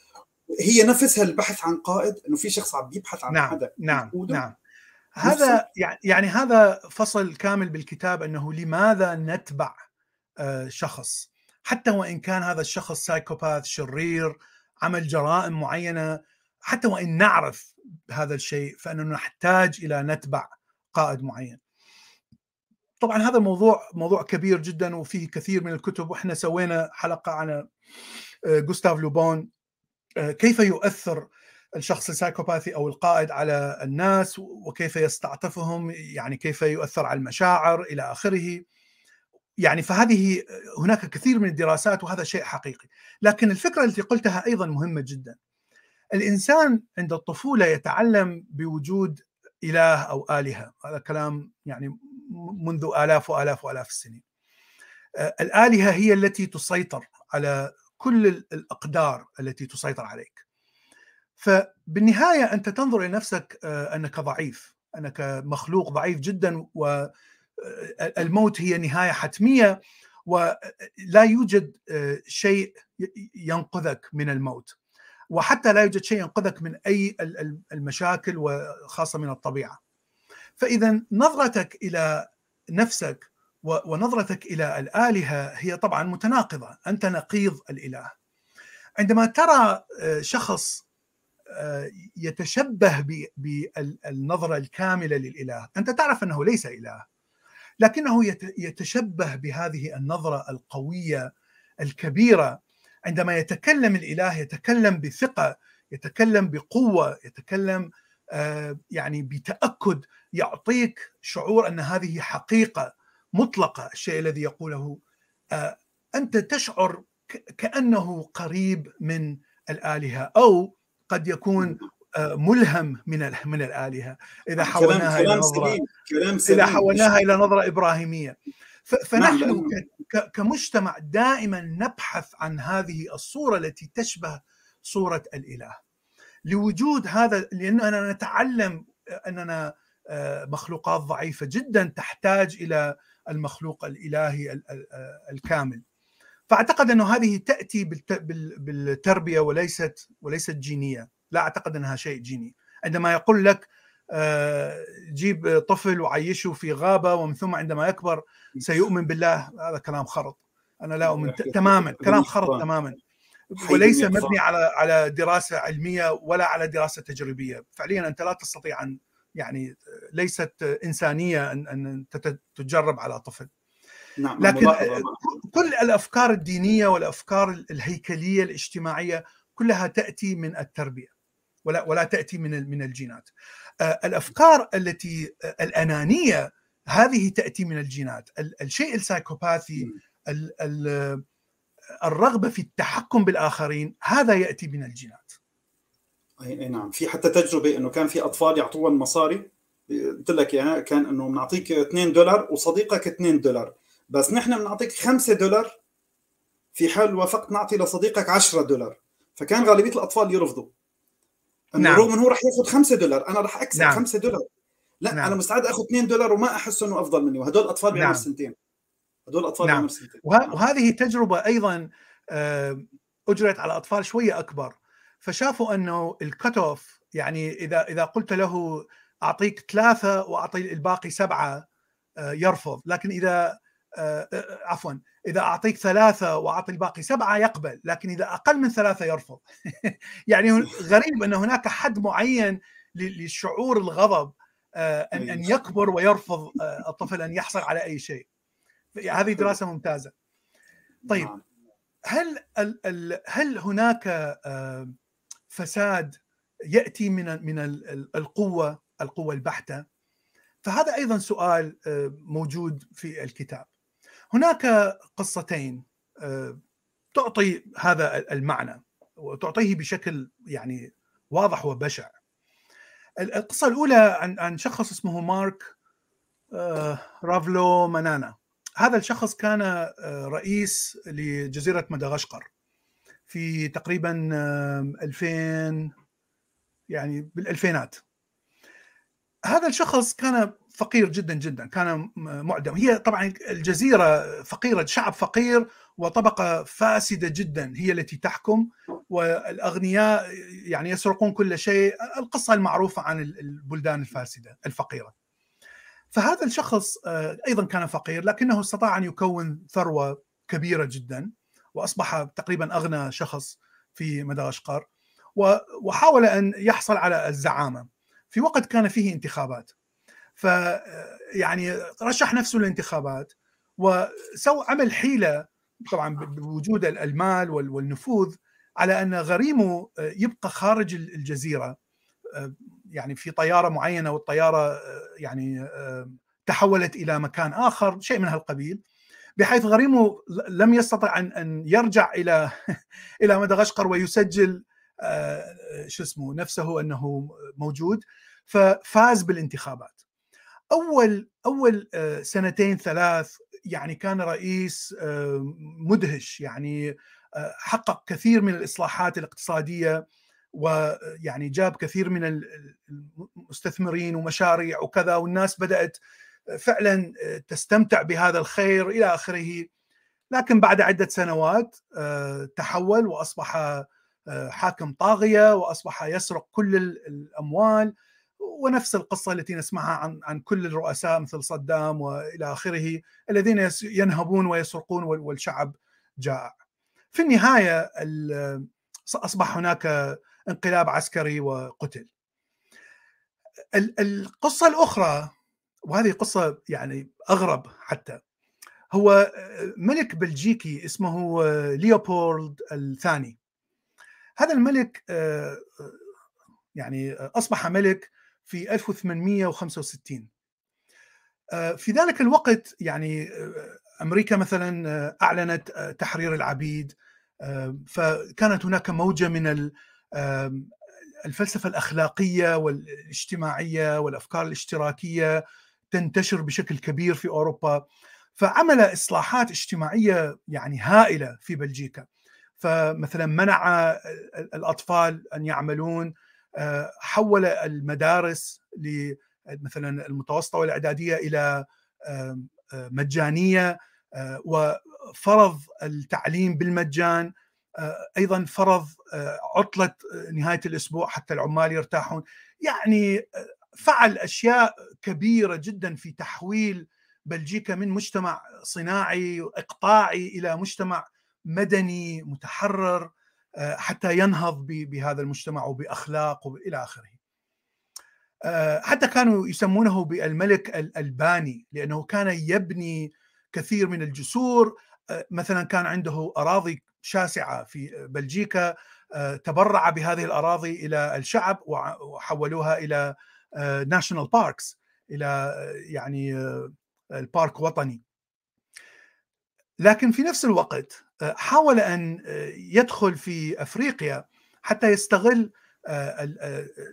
هي نفسها البحث عن قائد إنه في شخص عم يبحث عن نعم. حدا نعم نعم. هذا يعني هذا فصل كامل بالكتاب إنه لماذا نتبع شخص؟ حتى وإن كان هذا الشخص سايكوباث شرير عمل جرائم معينة حتى وإن نعرف هذا الشيء فاننا نحتاج إلى نتبع قائد معين. طبعا هذا الموضوع موضوع كبير جدا وفيه كثير من الكتب وإحنا سوينا حلقة عن جوستاف لوبون كيف يؤثر الشخص ال psychopathy أو القائد على الناس وكيف يستعطفهم يعني كيف يؤثر على المشاعر إلى آخره. يعني فهذه هناك كثير من الدراسات وهذا شيء حقيقي. لكن الفكرة التي قلتها أيضا مهمة جدا. الإنسان عند الطفولة يتعلم بوجود إله أو آلهة. هذا كلام يعني منذ آلاف وآلاف وآلاف السنين. الآلهة هي التي تسيطر على كل الأقدار التي تسيطر عليك. فبالنهاية أنت تنظر إلى نفسك أنك ضعيف أنك مخلوق ضعيف جدا والموت هي نهاية حتمية ولا يوجد شيء ينقذك من الموت. وحتى لا يوجد شيء ينقذك من أي المشاكل وخاصة من الطبيعة. فإذا نظرتك إلى نفسك ونظرتك إلى الآلهة هي طبعا متناقضة. أنت نقيض الإله. عندما ترى شخص يتشبه بالنظره الكاملة للإله أنت تعرف أنه ليس إله لكنه يتشبه بهذه النظرة القوية الكبيرة عندما يتكلم الإله يتكلم بثقة يتكلم بقوة يتكلم يعني بتأكد يعطيك شعور أن هذه حقيقة مطلقة الشيء الذي يقوله. أنت تشعر كأنه قريب من الآلهة أو قد يكون ملهم من من الآلهة. إذا حولناها إلى نظرة إذا حولناها إلى نظرة إبراهيمية. فنحن نعم. كمجتمع دائما نبحث عن هذه الصورة التي تشبه صورة الإله. لوجود هذا لاننا نتعلم أننا مخلوقات ضعيفة جدا تحتاج إلى المخلوق الإلهي الكامل. فأعتقد أنه هذه تأتي بالتربية وليست وليست جينية. لا أعتقد أنها شيء جيني. عندما يقول لك جيب طفل وعيشه في غابة ومن ثم عندما يكبر سيؤمن بالله. هذا كلام خرط. أنا لا أؤمن. تماما. كلام خرط تماما. وليس مبني على على دراسة علمية ولا على دراسة تجريبية. فعليا أنت لا تستطيع أن يعني ليست إنسانية أن أن تجرب على طفل. نعم لكن كل الأفكار الدينية والأفكار الهيكلية الاجتماعية كلها تأتي من التربية ولا ولا تأتي من من الجينات. الأفكار التي الأنانية هذه تأتي من الجينات. الشيء السايكوباثي الرغبة في التحكم بالآخرين هذا يأتي من الجينات. أي نعم. في حتى تجربة إنه كان في أطفال يعطوهم مصاري. قلت لك يعني كان إنه بنعطيك 2 دولار وصديقك 2 دولار. بس نحن بنعطيك 5 دولار. في حال وافقت نعطي لصديقك 10 دولار. فكان غالبية الأطفال يرفضوا. نعم. رغم إنه هو راح ياخذ 5 دولار أنا راح أكسب نعم. 5 دولار لا نعم. أنا مستعد اخذ 2 دولار وما أحس إنه أفضل مني وهدول الأطفال بعمر نعم. سنتين هدول الأطفال نعم. بعمر سنتين وهذه تجربة أيضا اجرت على أطفال شوية أكبر فشافوا إنه الكت اوف يعني إذا إذا قلت له أعطيك ثلاثة وأعطي الباقي سبعة يرفض لكن إذا عفوا إذا أعطيك ثلاثة وأعطي الباقي سبعة يقبل لكن إذا أقل من ثلاثة يرفض. يعني غريب إن هناك حد معين للشعور الغضب ان أن يكبر ويرفض الطفل أن يحصل على أي شيء. هذه دراسة ممتازة. طيب هل هل هناك فساد يأتي من من القوة القوة البحتة؟ فهذا أيضا سؤال موجود في الكتاب. هناك قصتين تعطي هذا المعنى وتعطيه بشكل يعني واضح وبشع. القصة الأولى عن عن شخص اسمه مارك رافلو منانا. هذا الشخص كان رئيس لجزيرة مدغشقر في تقريبا 2000 يعني بالألفينات. هذا الشخص كان فقير جدا جدا كان معدم. هي طبعا الجزيرة فقيرة شعب فقير وطبقة فاسدة جدا هي التي تحكم. والأغنياء يعني يسرقون كل شيء. القصة المعروفة عن البلدان الفاسدة الفقيرة. فهذا الشخص أيضا كان فقير لكنه استطاع أن يكون ثروة كبيرة جدا. وأصبح تقريبا أغنى شخص في مدغشقر. وحاول أن يحصل على الزعامة. في وقت كان فيه انتخابات. ف يعني رشح نفسه للانتخابات وسوى عمل حيلة طبعا بوجود المال والنفوذ على أن غريمه يبقى خارج الجزيرة. يعني في طيارة معينة والطيارة يعني تحولت إلى مكان آخر شيء من هالقبيل بحيث غريمه لم يستطع أن أن يرجع إلى إلى مدغشقر ويسجل شو اسمه نفسه أنه موجود ففاز بالانتخابات. أول أول سنتين ثلاث يعني كان رئيس مدهش يعني حقق كثير من الإصلاحات الاقتصادية ويعني جاب كثير من المستثمرين ومشاريع وكذا والناس بدأت فعلا تستمتع بهذا الخير إلى آخره. لكن بعد عدة سنوات تحول وأصبح حاكم طاغية وأصبح يسرق كل الأموال. ونفس القصة التي نسمعها عن عن كل الرؤساء مثل صدام وإلى آخره الذين ينهبون ويسرقون والشعب جائع. في النهاية اصبح هناك انقلاب عسكري وقتل. القصة الأخرى وهذه قصة يعني أغرب حتى هو ملك بلجيكي اسمه ليوبولد الثاني. هذا الملك يعني أصبح ملك في 1865 في ذلك الوقت يعني أمريكا مثلا أعلنت تحرير العبيد. فكانت هناك موجة من الفلسفة الأخلاقية والاجتماعية والأفكار الاشتراكية تنتشر بشكل كبير في أوروبا. فعمل إصلاحات اجتماعية يعني هائلة في بلجيكا. فمثلا منع الأطفال أن يعملون. حول المدارس مثلا المتوسطة والإعدادية إلى مجانية وفرض التعليم بالمجان أيضا فرض عطلة نهاية الأسبوع حتى العمال يرتاحون. يعني فعل أشياء كبيرة جدا في تحويل بلجيكا من مجتمع صناعي اقطاعي إلى مجتمع مدني متحرر. حتى ينهض بهذا المجتمع وباخلاق والى آخره. حتى كانوا يسمونه بالملك الباني لأنه كان يبني كثير من الجسور. مثلا كان عنده أراضي شاسعة في بلجيكا. تبرع بهذه الأراضي إلى الشعب وحولوها إلى national parks إلى يعني ال park وطني. لكن في نفس الوقت حاول أن يدخل في أفريقيا حتى يستغل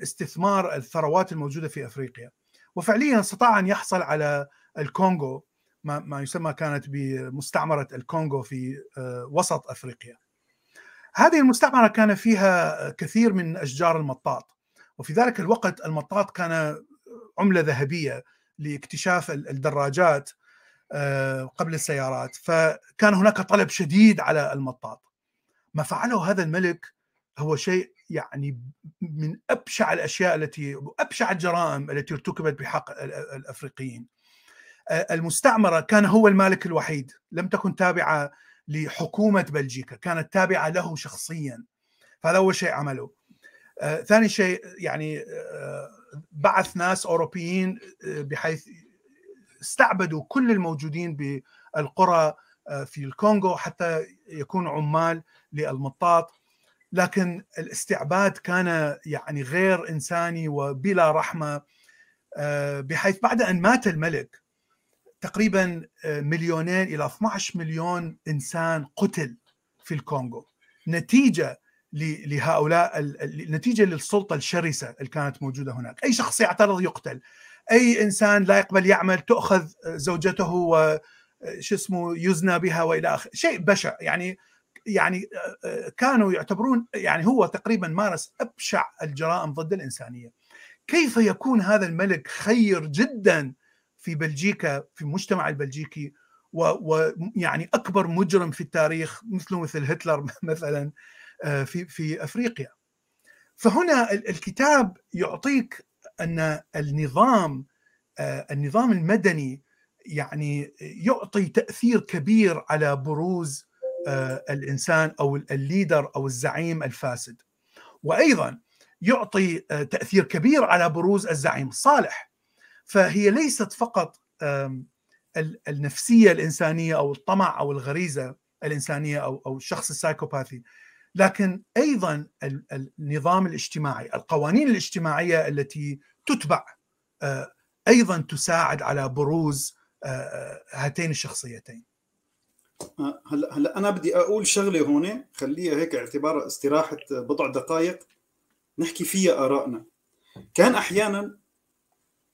استثمار الثروات الموجودة في أفريقيا وفعليا استطاع أن يحصل على الكونغو ما يسمى كانت بمستعمرة الكونغو في وسط أفريقيا. هذه المستعمرة كان فيها كثير من أشجار المطاط وفي ذلك الوقت المطاط كان عملة ذهبية لاكتشاف الدراجات قبل السيارات. فكان هناك طلب شديد على المطاط. ما فعله هذا الملك هو شيء يعني من أبشع الأشياء التي ابشع الجرائم التي ارتكبت بحق الأفريقيين. المستعمرة كان هو المالك الوحيد لم تكن تابعة لحكومة بلجيكا كانت تابعة له شخصيا. هذا اول شيء عمله. ثاني شيء يعني بعث ناس أوروبيين بحيث استعبدوا كل الموجودين بالقرى في الكونغو حتى يكونوا عمال للمطاط. لكن الاستعباد كان يعني غير إنساني وبلا رحمة بحيث بعد أن مات الملك تقريبا مليونين إلى 12 مليون إنسان قتل في الكونغو. نتيجة لهؤلاء نتيجة للسلطة الشرسة اللي كانت موجودة هناك، أي شخص يعترض يقتل، أي إنسان لا يقبل يعمل تؤخذ زوجته و شو اسمه يزنى بها وإلى اخره، شيء بشع يعني يعني كانوا يعتبرون يعني هو تقريبا مارس أبشع الجرائم ضد الإنسانية. كيف يكون هذا الملك خير جدا في بلجيكا في المجتمع البلجيكي ويعني أكبر مجرم في التاريخ مثله مثل هتلر مثلا في في أفريقيا. فهنا الكتاب يعطيك أن النظام النظام المدني يعني يعطي تأثير كبير على بروز الإنسان أو ال leader أو الزعيم الفاسد. وأيضا يعطي تأثير كبير على بروز الزعيم الصالح فهي ليست فقط النفسية الإنسانية أو الطمع أو الغريزة الإنسانية أو أو الشخص السايكوباثي. لكن أيضا النظام الاجتماعي القوانين الاجتماعية التي تتبع أيضا تساعد على بروز هاتين الشخصيتين. هلا هلا أنا بدي أقول شغلة هون خليها هيك اعتبارها استراحة بضع دقائق نحكي فيها آرائنا. كان أحيانا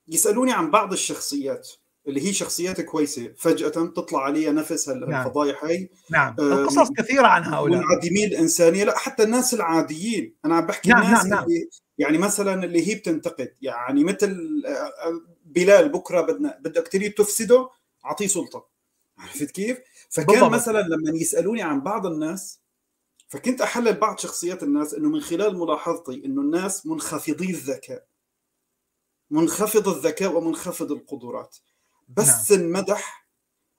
يسألوني عن بعض الشخصيات. اللي هي شخصيات كويسة فجأة تطلع عليها نفس هالفضايح هي نعم. القصص كثيرة عن هؤلاء. منعدمين الإنسانية. لا حتى الناس العاديين. أنا عم بحكي نعم الناس نعم نعم. اللي يعني مثلا اللي هي بتنتقد. يعني مثل بلال بكرة بدنا بدك تريد تفسده أعطيه سلطة. عرفت كيف؟ فكان بالضبط. مثلا لما يسألوني عن بعض الناس فكنت أحلل بعض شخصيات الناس إنه من خلال ملاحظتي إنه الناس منخفضي الذكاء. منخفض الذكاء ومنخفض القدرات. بس نعم. انمدح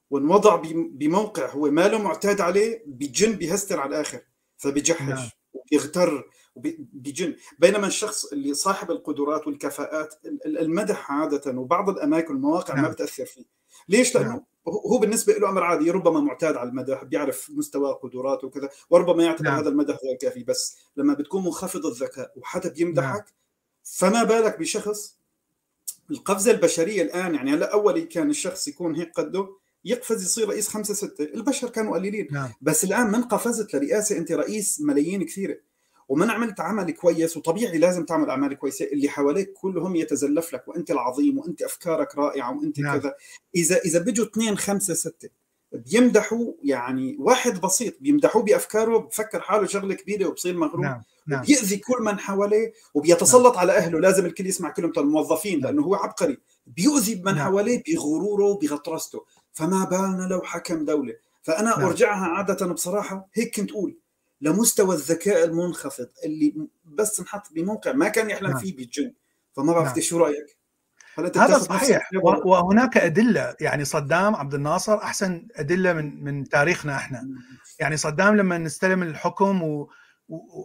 وانوضع بموقع هو ما له معتاد عليه بجن بيهستر على الآخر فبيجحش نعم. وبيغتر وبيجن بينما الشخص اللي صاحب القدرات والكفاءات المدح عادة وبعض الأماكن والمواقع نعم. ما بتأثر فيه ليش لأنه نعم. هو بالنسبة له أمر عادي ربما معتاد على المدح بيعرف مستوى قدراته وكذا وربما يعتبر نعم. هذا المدح غير كافي بس لما بتكون منخفض الذكاء وحدا بيمدحك نعم. فما بالك بشخص القفزة البشرية الآن يعني هلا اول كان الشخص يكون هيك قده يقفز يصير رئيس خمسة ستة البشر كانوا قليلين نعم. بس الآن من قفزت لرئاسة أنت رئيس ملايين كثيرة ومن عملت عمل كويس وطبيعي لازم تعمل أعمال كويسة اللي حواليك كلهم يتزلف لك وأنت العظيم وأنت أفكارك رائعة وأنت نعم. كذا إذا إذا بيجوا اثنين خمسة ستة بيمدحوا يعني واحد بسيط بيمدحوه بأفكاره بفكر حاله شغلة كبيرة وبصير مغروم نعم. نعم. بيأذي كل من حواليه وبيتسلط على أهله. لازم الكل يسمع كلمه الموظفين لأنه هو عبقري. بيؤذي من نعم. حواليه بغروره وبغطرسته. فما بالنا لو حكم دولة. فأنا نعم. أرجعها عادة بصراحة هيك كنت أقول لمستوى الذكاء المنخفض اللي بس انحط بموقع ما كان يحلم نعم. فيه بالجن. فما بعرف نعم. شو رأيك؟ هذا صحيح. وهناك أدلة. يعني صدام عبد الناصر أحسن أدلة من من تاريخنا إحنا. يعني صدام لما استلم الحكم و...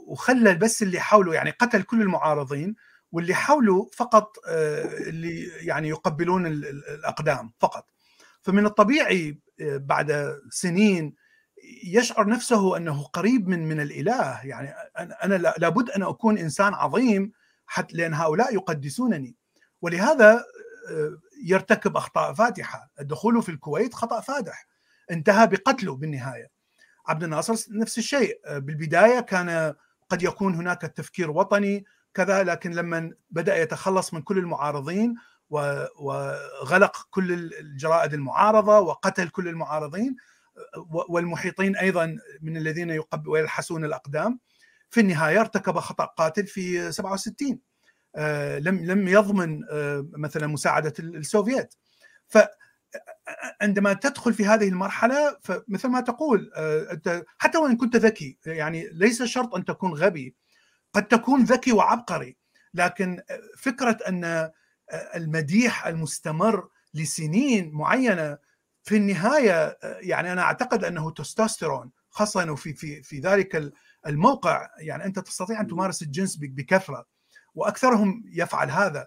وخلى بس اللي حوله يعني قتل كل المعارضين واللي حوله فقط آه، اللي يعني يقبلون ال- ال- الأقدام فقط. فمن الطبيعي آه، بعد سنين يشعر نفسه أنه قريب من من الإله. يعني أنا لابد أن أكون إنسان عظيم حتى لأن هؤلاء يقدسونني. ولهذا آه، يرتكب أخطاء فادحه الدخول في الكويت خطأ فادح. انتهى بقتله بالنهاية. عبد الناصر نفس الشيء. آه، بالبداية كان قد يكون هناك تفكير وطني كذا لكن لما بدأ يتخلص من كل المعارضين وغلق كل الجرائد المعارضة وقتل كل المعارضين والمحيطين أيضا من الذين يقب ويلحسون الأقدام. في النهاية ارتكب خطأ قاتل في 67 آه، لم لم يضمن آه، مثلا مساعدة السوفييت. ف عندما تدخل في هذه المرحلة فمثل ما تقول آه، أنت حتى وإن كنت ذكي يعني ليس شرط أن تكون غبي قد تكون ذكي وعبقري لكن فكرة أن المديح المستمر لسنين معينة في النهاية يعني أنا أعتقد أنه تستوستيرون خاصة في في في ذلك الموقع يعني أنت تستطيع أن تمارس الجنس بكثرة وأكثرهم يفعل هذا.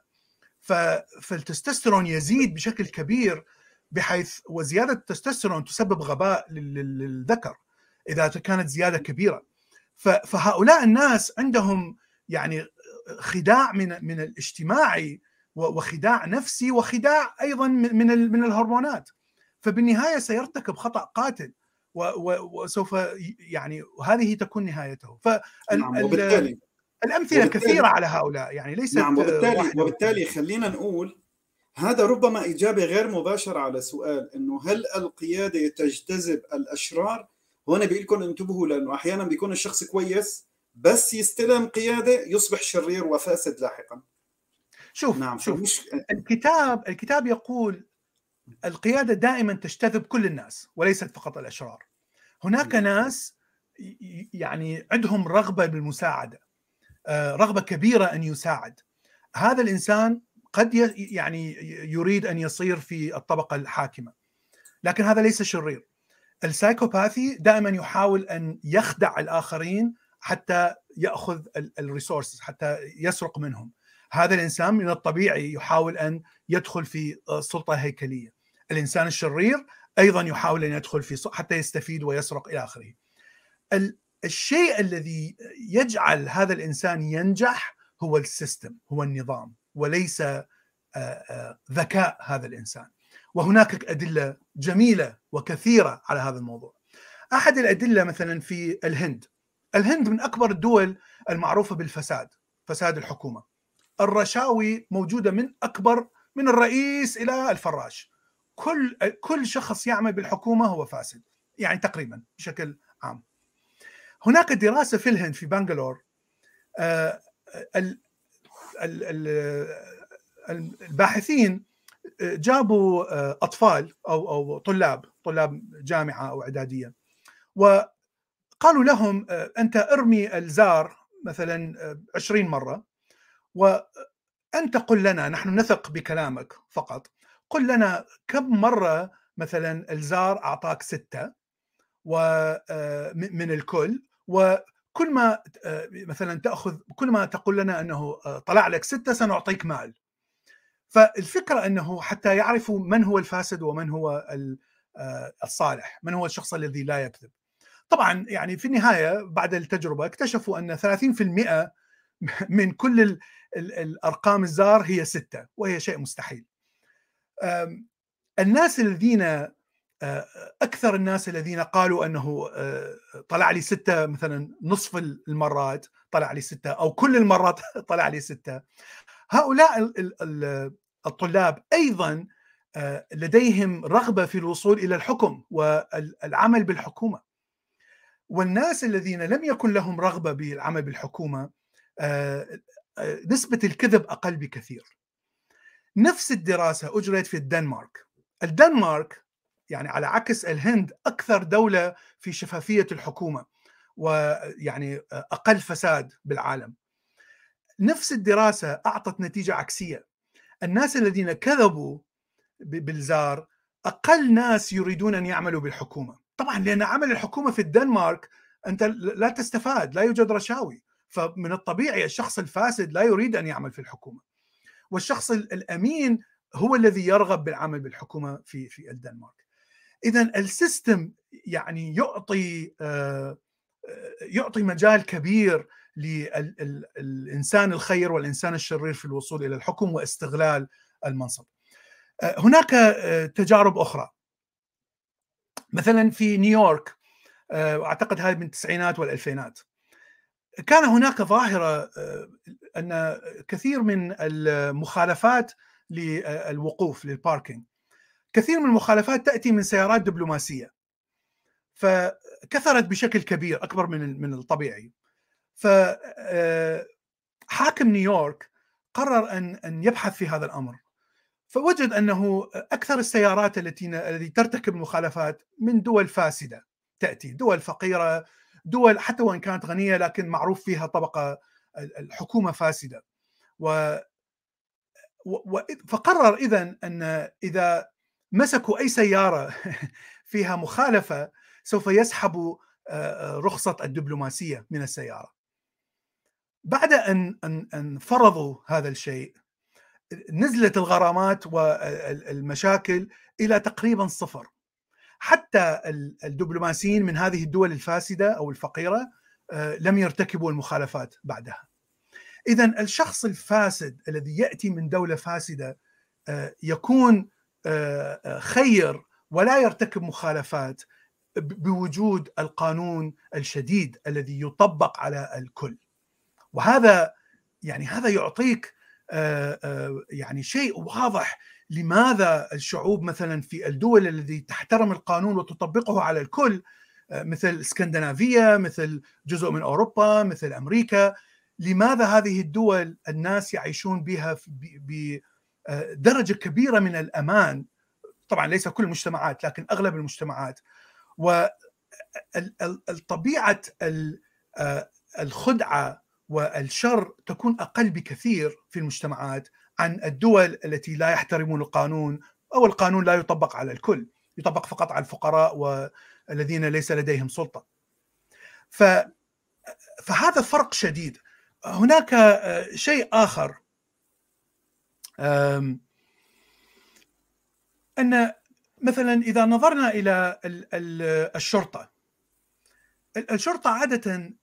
فالتستوستيرون يزيد بشكل كبير بحيث وزيادة التستوستيرون تسبب غباء لل- لل- للذكر إذا كانت زيادة كبيرة. فهؤلاء الناس عندهم يعني خداع من من الاجتماعي وخداع نفسي وخداع أيضا من من ال- من الهرمونات. فبالنهاية سيرتكب خطأ قاتل وسوف يعني هذه تكون نهايته. نعم فالامثله وبالتالي- كثيرة على هؤلاء يعني ليست نعم وبالتالي. وبالتالي خلينا نقول هذا ربما إجابة غير مباشرة على سؤال إنه هل القيادة تجتذب الأشرار؟ هون بيقول لكم انتبهوا لأنه أحيانا بيكون الشخص كويس بس يستلم قيادة يصبح شرير وفاسد لاحقا شوف نعم شوف فمش الكتاب الكتاب يقول القيادة دائما تجتذب كل الناس وليست فقط الأشرار. هناك مم. ناس ي- يعني عندهم رغبة بالمساعدة آه، رغبة كبيرة أن يساعد. هذا الإنسان قد يعني يريد أن يصير في الطبقة الحاكمة. لكن هذا ليس شرير. ال psychopath دائما يحاول أن يخدع الآخرين حتى يأخذ ال resources حتى يسرق منهم. هذا الإنسان من الطبيعي يحاول أن يدخل في سلطة هيكلية. الإنسان الشرير أيضا يحاول أن يدخل في حتى يستفيد ويسرق إلى آخره. الشيء الذي يجعل هذا الإنسان ينجح هو ال system هو النظام. وليس ذكاء هذا الإنسان. وهناك أدلة جميلة وكثيرة على هذا الموضوع. أحد الأدلة مثلا في الهند. الهند من أكبر الدول المعروفة بالفساد فساد الحكومة. الرشاوي موجودة من أكبر من الرئيس إلى الفراش. كل كل شخص يعمل بالحكومة هو فاسد يعني تقريبا بشكل عام. هناك دراسة في الهند في بنغلور الباحثين جابوا أطفال أو أو طلاب طلاب جامعة أو إعدادية وقالوا لهم أنت ارمي الزار مثلا 20 مرة وانت قل لنا نحن نثق بكلامك فقط قل لنا كم مرة مثلا الزار أعطاك ستة ومن الكل وكل ما مثلا تأخذ كل ما تقول لنا أنه طلع لك ستة سنعطيك مال. فالفكرة أنه حتى يعرفوا من هو الفاسد ومن هو الصالح من هو الشخص الذي لا يكذب. طبعا يعني في النهاية بعد التجربة اكتشفوا أن 30% من كل الأرقام الزار هي ستة وهي شيء مستحيل. الناس الذين أكثر الناس الذين قالوا أنه طلع لي ستة مثلا نصف المرات طلع لي ستة أو كل المرات طلع لي ستة. هؤلاء الطلاب أيضا لديهم رغبة في الوصول إلى الحكم والعمل بالحكومة. والناس الذين لم يكن لهم رغبة بالعمل بالحكومة نسبة الكذب أقل بكثير. نفس الدراسة أجريت في الدنمارك. الدنمارك يعني على عكس الهند أكثر دولة في شفافية الحكومة ويعني أقل فساد بالعالم. نفس الدراسة أعطت نتيجة عكسية. الناس الذين كذبوا بالزار أقل ناس يريدون أن يعملوا بالحكومة. طبعا لأن عمل الحكومة في الدنمارك أنت لا تستفاد لا يوجد رشاوي. فمن الطبيعي الشخص الفاسد لا يريد أن يعمل في الحكومة. والشخص الأمين هو الذي يرغب بالعمل بالحكومة في في الدنمارك. اذا السيستم يعني يعطي يعطي مجال كبير للانسان الخير والإنسان الشرير في الوصول إلى الحكم واستغلال المنصب. هناك تجارب أخرى. مثلا في نيويورك أعتقد هذه من التسعينات والألفينات. كان هناك ظاهرة أن كثير من المخالفات للوقوف للباركينج كثير من المخالفات تأتي من سيارات دبلوماسية. فكثرت بشكل كبير أكبر من من الطبيعي. فحاكم نيويورك قرر أن أن يبحث في هذا الأمر. فوجد أنه أكثر السيارات التي التي ترتكب المخالفات من دول فاسدة تأتي دول فقيرة دول حتى وإن كانت غنية لكن معروف فيها طبقة الحكومة فاسدة. و فقرر اذا أن إذا مسكوا أي سيارة فيها مخالفة سوف يسحبوا رخصة الدبلوماسية من السيارة. بعد أن أن أن فرضوا هذا الشيء نزلت الغرامات والمشاكل إلى تقريبا صفر. حتى الدبلوماسيين من هذه الدول الفاسدة أو الفقيرة لم يرتكبوا المخالفات بعدها. اذا الشخص الفاسد الذي يأتي من دولة فاسدة يكون خير ولا يرتكب مخالفات بوجود القانون الشديد الذي يطبق على الكل. وهذا يعني هذا يعطيك يعني شيء واضح لماذا الشعوب مثلا في الدول التي تحترم القانون وتطبقه على الكل مثل اسكندنافيه مثل جزء من أوروبا مثل أمريكا لماذا هذه الدول الناس يعيشون بها بدرجه كبيرة من الأمان. طبعا ليس كل المجتمعات لكن أغلب المجتمعات. وطبيعه الخدعة والشر تكون أقل بكثير في المجتمعات عن الدول التي لا يحترمون القانون أو القانون لا يطبق على الكل. يطبق فقط على الفقراء والذين ليس لديهم سلطة. فهذا فرق شديد. هناك شيء آخر. أن مثلا إذا نظرنا إلى الشرطة الشرطة عادة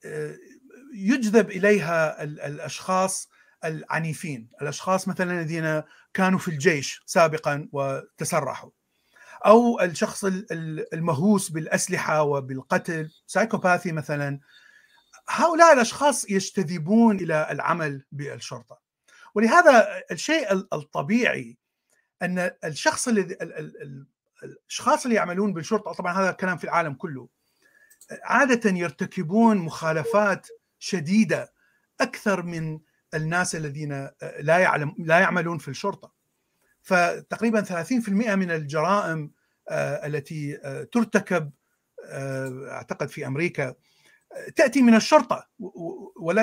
يجذب إليها الأشخاص العنيفين الأشخاص مثلا الذين كانوا في الجيش سابقا وتسرحوا أو الشخص المهووس بالأسلحة وبالقتل سايكوباثي مثلا. هؤلاء الأشخاص يجتذبون إلى العمل بالشرطة. ولهذا الشيء الطبيعي أن الشخص الذي الأشخاص اللي يعملون بالشرطة طبعا هذا الكلام في العالم كله عادة يرتكبون مخالفات شديدة أكثر من الناس الذين لا يعلم لا يعملون في الشرطة. فتقريبا 30% من الجرائم التي ترتكب أعتقد في أمريكا تأتي من الشرطة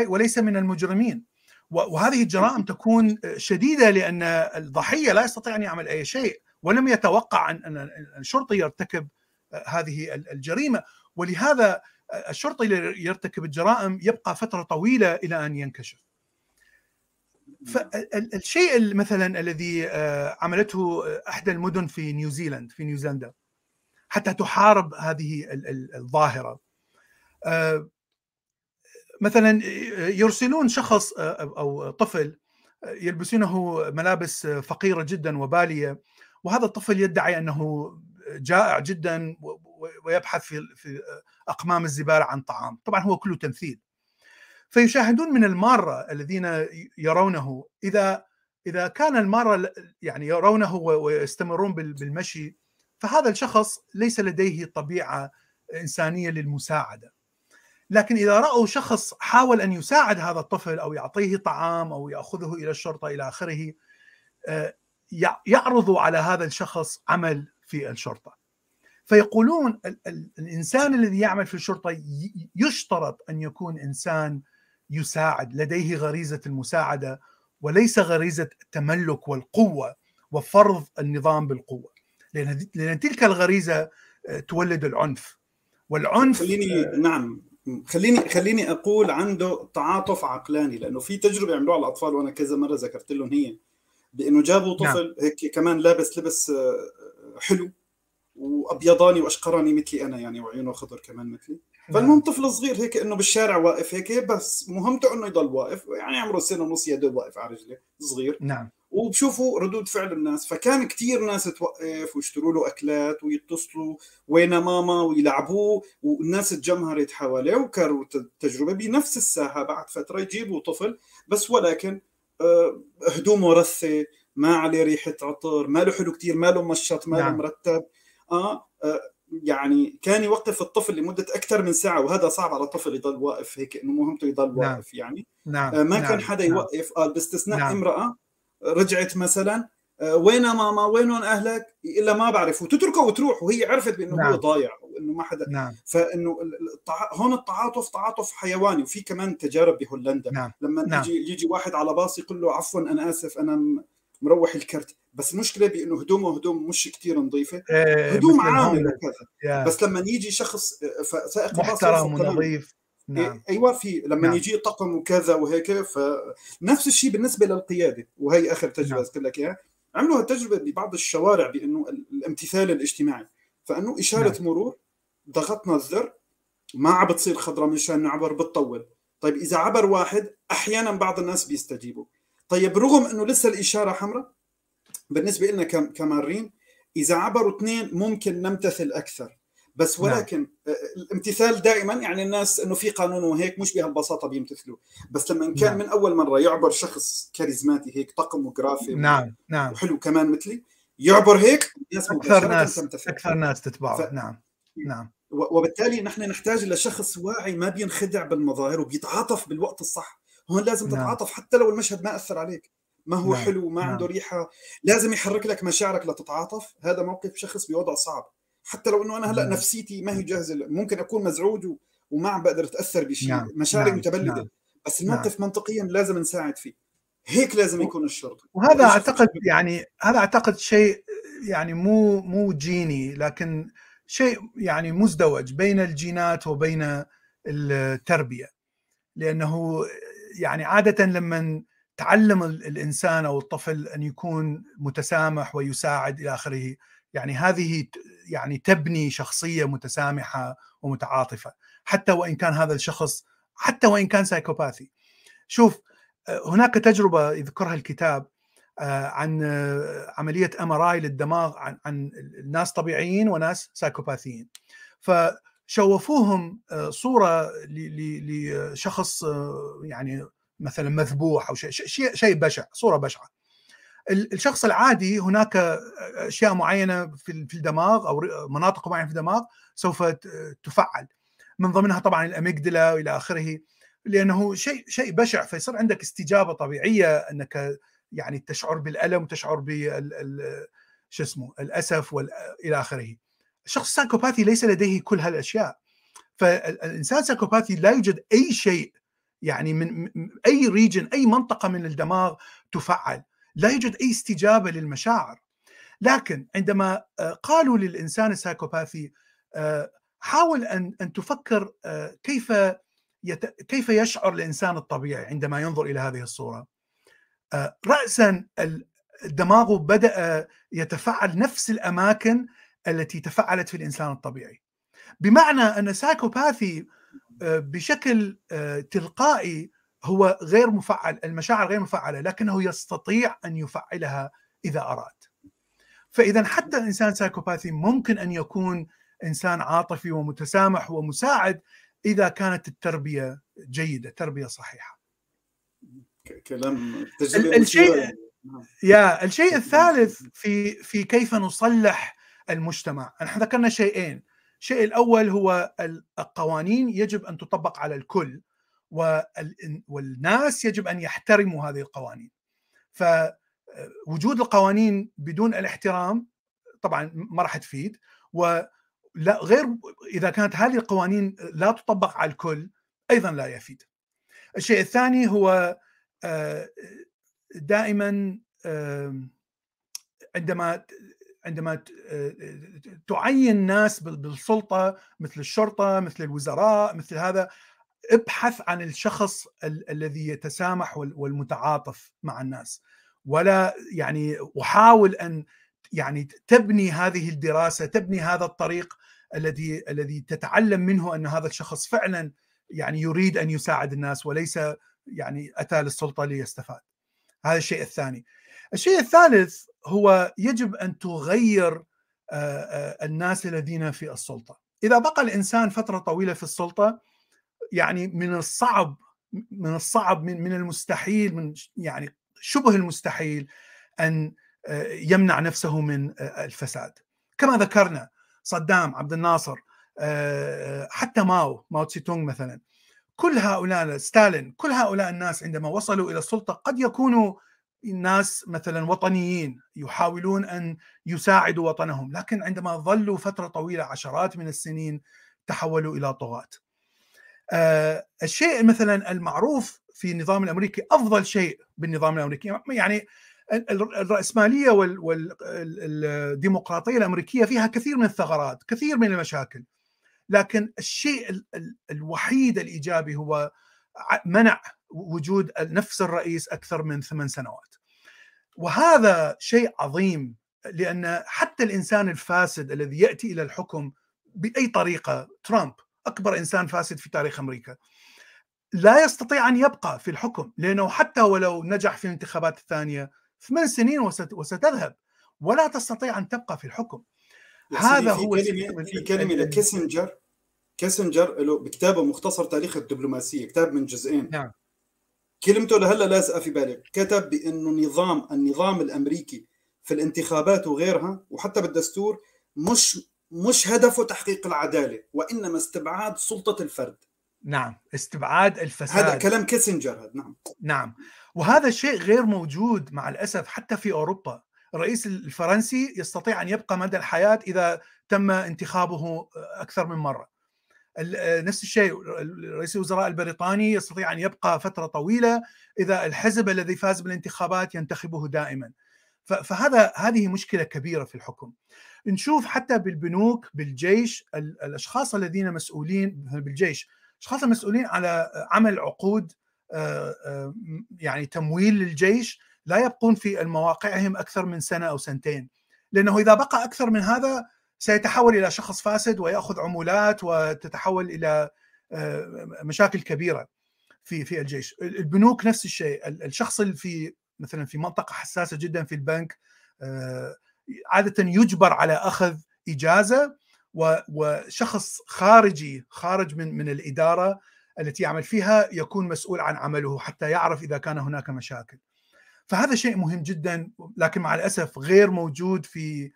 وليس من المجرمين. وهذه الجرائم تكون شديدة لأن الضحية لا يستطيع أن يعمل أي شيء ولم يتوقع ان الشرطي يرتكب هذه الجريمة. ولهذا الشرطي يرتكب الجرائم يبقى فترة طويلة إلى أن ينكشف. فالشيء مثلا الذي عملته احدى المدن في نيوزيلاند في نيوزيلندا حتى تحارب هذه الظاهرة. مثلا يرسلون شخص أو طفل يلبسونه ملابس فقيرة جدا وبالية وهذا الطفل يدعي أنه جائع جدا ويبحث في في أقمام الزبالة عن طعام، طبعا هو كله تمثيل. فيشاهدون من المارة الذين يرونه إذا إذا كان المارة يعني يرونه ويستمرون بالمشي فهذا الشخص ليس لديه طبيعة إنسانية للمساعدة. لكن إذا رأوا شخص حاول أن يساعد هذا الطفل أو يعطيه طعام أو يأخذه إلى الشرطة إلى آخره يعرضوا على هذا الشخص عمل في الشرطة. فيقولون الإنسان الذي يعمل في الشرطة يشترط أن يكون إنسان يساعد لديه غريزة المساعدة وليس غريزة التملك والقوة وفرض النظام بالقوة. لأن لأن تلك الغريزة تولد العنف. والعنف خليني نعم. خليني خليني أقول عنده تعاطف عقلاني لأنه في تجربة عملوها على الأطفال وأنا كذا مرة ذكرت لهم هي بإنه جابوا طفل نعم. هيك كمان لابس لبس حلو وأبيضاني وأشقراني مثلي أنا يعني وعيونه خضر كمان مثلي. فالمهم طفل صغير هيك إنه بالشارع واقف هيك بس مهمته إنه يضل واقف يعني عمره سنة ونص يا دوب واقف على رجله صغير. نعم. وبشوفوا ردود فعل الناس فكان كثير ناس توقف ويشتروا له أكلات ويتصلوا وين ماما ويلعبوه والناس تجمهرت حواليه وكرروا التجربه بنفس الساحه بعد فترة يجيبوا طفل بس ولكن هدومه رثه ما عليه ريحة عطر ما له حلو كثير ما له مشط ما له نعم. مرتب آه, آه يعني كان يوقف الطفل لمدة أكثر من ساعة وهذا صعب على الطفل يضل واقف هيك إنه مهمته يضل نعم. واقف يعني نعم. آه ما نعم. كان حدا نعم. يوقف قال باستثناء نعم. امرأة رجعت مثلا آه وين ماما؟ وينهم أهلك؟ إلا ما بعرف وتتركه وتروح وهي عرفت بأنه نعم. هو ضايع وإنه ما حدا. نعم. فإنه التع... هون التعاطف تعاطف حيواني. وفي كمان تجارب بهولندا. نعم. لما نعم. يجي يجي واحد على باص يقول له عفوا أنا آسف أنا مروح الكرت. بس المشكلة بأنه هدومه هدوم مش كتير نظيفة. إيه هدوم عامل وكذا. بس لما يجي شخص سائق باص محترم ونظيف. نعم. أيوه في لما نعم. يجي طقم وكذا وهيك فنفس الشيء بالنسبة للقيادة وهي آخر تجربة نعم. أذكر لك إياها عملوا هالتجربه ببعض الشوارع بأنه الامتثال الاجتماعي فأنه إشارة نعم. مرور ضغطنا الزر ما عم بتصير خضراء مشان نعبر بتطول طيب إذا عبر واحد أحيانا بعض الناس بيستجيبوا طيب رغم أنه لسه الإشارة حمراء بالنسبة لنا كمارين إذا عبروا اثنين ممكن نمتثل أكثر بس ولكن نعم. الامتثال دائما يعني الناس إنه في قانون وهيك مش بهالبساطة بيمتثلوا بس لما كان نعم. من أول مرة يعبر شخص كاريزماتي هيك طقم وجرافي نعم نعم وحلو كمان مثلي يعبر هيك الناس أكثر ناس. أكثر ناس تتبعه ف... نعم نعم وبالتالي نحن نحتاج إلى شخص واعي ما بينخدع بالمظاهر وبيتعاطف بالوقت الصح هون لازم نعم. تتعاطف حتى لو المشهد ما أثر عليك ما هو نعم. حلو ما نعم. عنده ريحة لازم يحرك لك مشاعرك لتتعاطف هذا موقف شخص بوضع صعب حتى لو إنه أنا هلأ. نفسيتي ما هي جاهزة ممكن أكون مزعوج وما عم بقدر أتأثر بشيء نعم. مشاعري نعم. متبلدة نعم. بس الموقف نعم. منطقيا لازم نساعد فيه هيك لازم يكون الشرطي وهذا أعتقد يعني هذا أعتقد شيء يعني مو مو جيني لكن شيء يعني مزدوج بين الجينات وبين التربية لأنه يعني عادة لما تعلم الإنسان أو الطفل أن يكون متسامح ويساعد إلى آخره يعني هذه يعني تبني شخصية متسامحة ومتعاطفة حتى وإن كان هذا الشخص حتى وإن كان psychopath. شوف هناك تجربة يذكرها الكتاب عن عملية MRI للدماغ عن عن ناس طبيعيين وناس سايكوباثيين. فشوفوهم صورة لشخص يعني مثلا مذبوح أو شيء شيء بشع صورة بشعة. الشخص العادي هناك أشياء معينة في الدماغ أو مناطق معينة في الدماغ سوف تفعل. من ضمنها طبعا الأميجدلا وإلى آخره لأنه شيء شيء بشع فيصير عندك استجابة طبيعية أنك يعني تشعر بالألم وتشعر بال شو اسمه الأسف والى آخره. الشخص السايكوباثي ليس لديه كل هالأشياء. فالإنسان السايكوباثي لا يوجد أي شيء يعني من أي region أي منطقة من الدماغ تفعل. لا يوجد أي استجابة للمشاعر. لكن عندما قالوا للإنسان ال psychopath حاول أن أن تفكر كيف يت... كيف يشعر الإنسان الطبيعي عندما ينظر إلى هذه الصورة. راسا الدماغ بدأ يتفعل نفس الأماكن التي تفعلت في الإنسان الطبيعي. بمعنى أن psychopath بشكل تلقائي هو غير مفعل المشاعر غير مفعلة لكنه يستطيع أن يفعلها إذا أراد. فإذا حتى الإنسان psychopath ممكن أن يكون إنسان عاطفي ومتسامح ومساعد إذا كانت التربية جيدة تربية صحيحة. كلام الشيء يا الشيء الثالث في في كيف نصلح المجتمع. إحنا ذكرنا شيئين. الشيء الأول هو القوانين يجب أن تطبق على الكل. والناس يجب أن يحترموا هذه القوانين. فوجود القوانين بدون الاحترام طبعا ما راح تفيد ولا غير إذا كانت هذه القوانين لا تطبق على الكل أيضا لا يفيد. الشيء الثاني هو دائما عندما عندما تعين ناس بالسلطة مثل الشرطة مثل الوزراء مثل هذا ابحث عن الشخص الذي يتسامح والمتعاطف مع الناس ولا يعني وحاول أن يعني تبني هذه الدراسة تبني هذا الطريق الذي الذي تتعلم منه أن هذا الشخص فعلا يعني يريد أن يساعد الناس وليس يعني أتى للسلطة ليستفاد. هذا الشيء الثاني. الشيء الثالث هو يجب أن تغير الناس الذين في السلطة. إذا بقى الإنسان فترة طويلة في السلطة يعني من الصعب من الصعب من من المستحيل من يعني شبه المستحيل أن يمنع نفسه من الفساد. كما ذكرنا صدام عبد الناصر حتى ماو ماو تسي تونغ مثلا كل هؤلاء ستالين كل هؤلاء الناس عندما وصلوا إلى السلطة قد يكونوا ناس مثلا وطنيين يحاولون أن يساعدوا وطنهم لكن عندما ظلوا فترة طويلة عشرات من السنين تحولوا إلى طغاة. آه الشيء مثلا المعروف في النظام الأمريكي أفضل شيء بالنظام الأمريكي يعني الرأسمالية والديمقراطيه الأمريكية فيها كثير من الثغرات، كثير من المشاكل. لكن الشيء الوحيد الإيجابي هو منع وجود نفس الرئيس أكثر من ثمان سنوات. وهذا شيء عظيم لأن حتى الإنسان الفاسد الذي يأتي إلى الحكم بأي طريقة ترامب أكبر إنسان فاسد في تاريخ أمريكا. لا يستطيع أن يبقى في الحكم لأنه حتى ولو نجح في الانتخابات الثانية ثمان سنين وستذهب. ولا تستطيع أن تبقى في الحكم. هذا هو كلمة في كلمة لكيسنجر. كيسنجر له بكتابة مختصر تاريخ الدبلوماسية كتاب من جزئين. نعم. كلمته لهلا لازقه في بالي كتب بأنه نظام النظام الأمريكي في الانتخابات وغيرها وحتى بالدستور مش مش هدفه تحقيق العدالة وإنما استبعاد سلطة الفرد. نعم استبعاد الفساد. هذا كلام كيسنجر هذا نعم. نعم وهذا الشيء غير موجود مع الأسف حتى في أوروبا. الرئيس الفرنسي يستطيع أن يبقى مدى الحياة إذا تم انتخابه أكثر من مرة. نفس الشيء رئيس الوزراء البريطاني يستطيع أن يبقى فترة طويلة إذا الحزب الذي فاز بالانتخابات ينتخبه دائما. فهذا هذه مشكلة كبيرة في الحكم. نشوف حتى بالبنوك بالجيش الأشخاص الذين مسؤولين بالجيش أشخاص المسؤولين على عمل عقود يعني تمويل للجيش لا يبقون في مواقعهم أكثر من سنة أو سنتين. لأنه إذا بقى أكثر من هذا سيتحول إلى شخص فاسد ويأخذ عمولات وتتحول إلى مشاكل كبيرة في في الجيش. البنوك نفس الشيء. الشخص اللي في مثلا في منطقة حساسة جدا في البنك عادة يجبر على أخذ إجازة وشخص خارجي خارج من من الإدارة التي يعمل فيها يكون مسؤول عن عمله حتى يعرف إذا كان هناك مشاكل. فهذا شيء مهم جدا لكن مع الأسف غير موجود في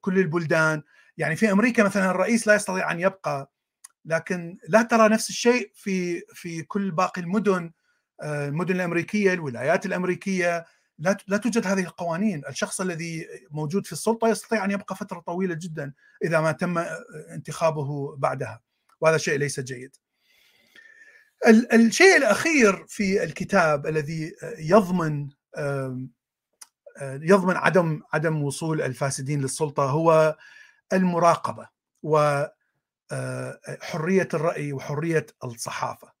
كل البلدان، يعني في أمريكا مثلا الرئيس لا يستطيع أن يبقى لكن لا ترى نفس الشيء في في كل باقي المدن المدن الأمريكية، الولايات الأمريكية، لا لا توجد هذه القوانين، الشخص الذي موجود في السلطة يستطيع أن يبقى فترة طويلة جدا إذا ما تم انتخابه بعدها، وهذا شيء ليس جيد. الشيء الأخير في الكتاب الذي يضمن يضمن عدم عدم وصول الفاسدين للسلطة هو المراقبة وحريه الرأي وحرية الصحافة.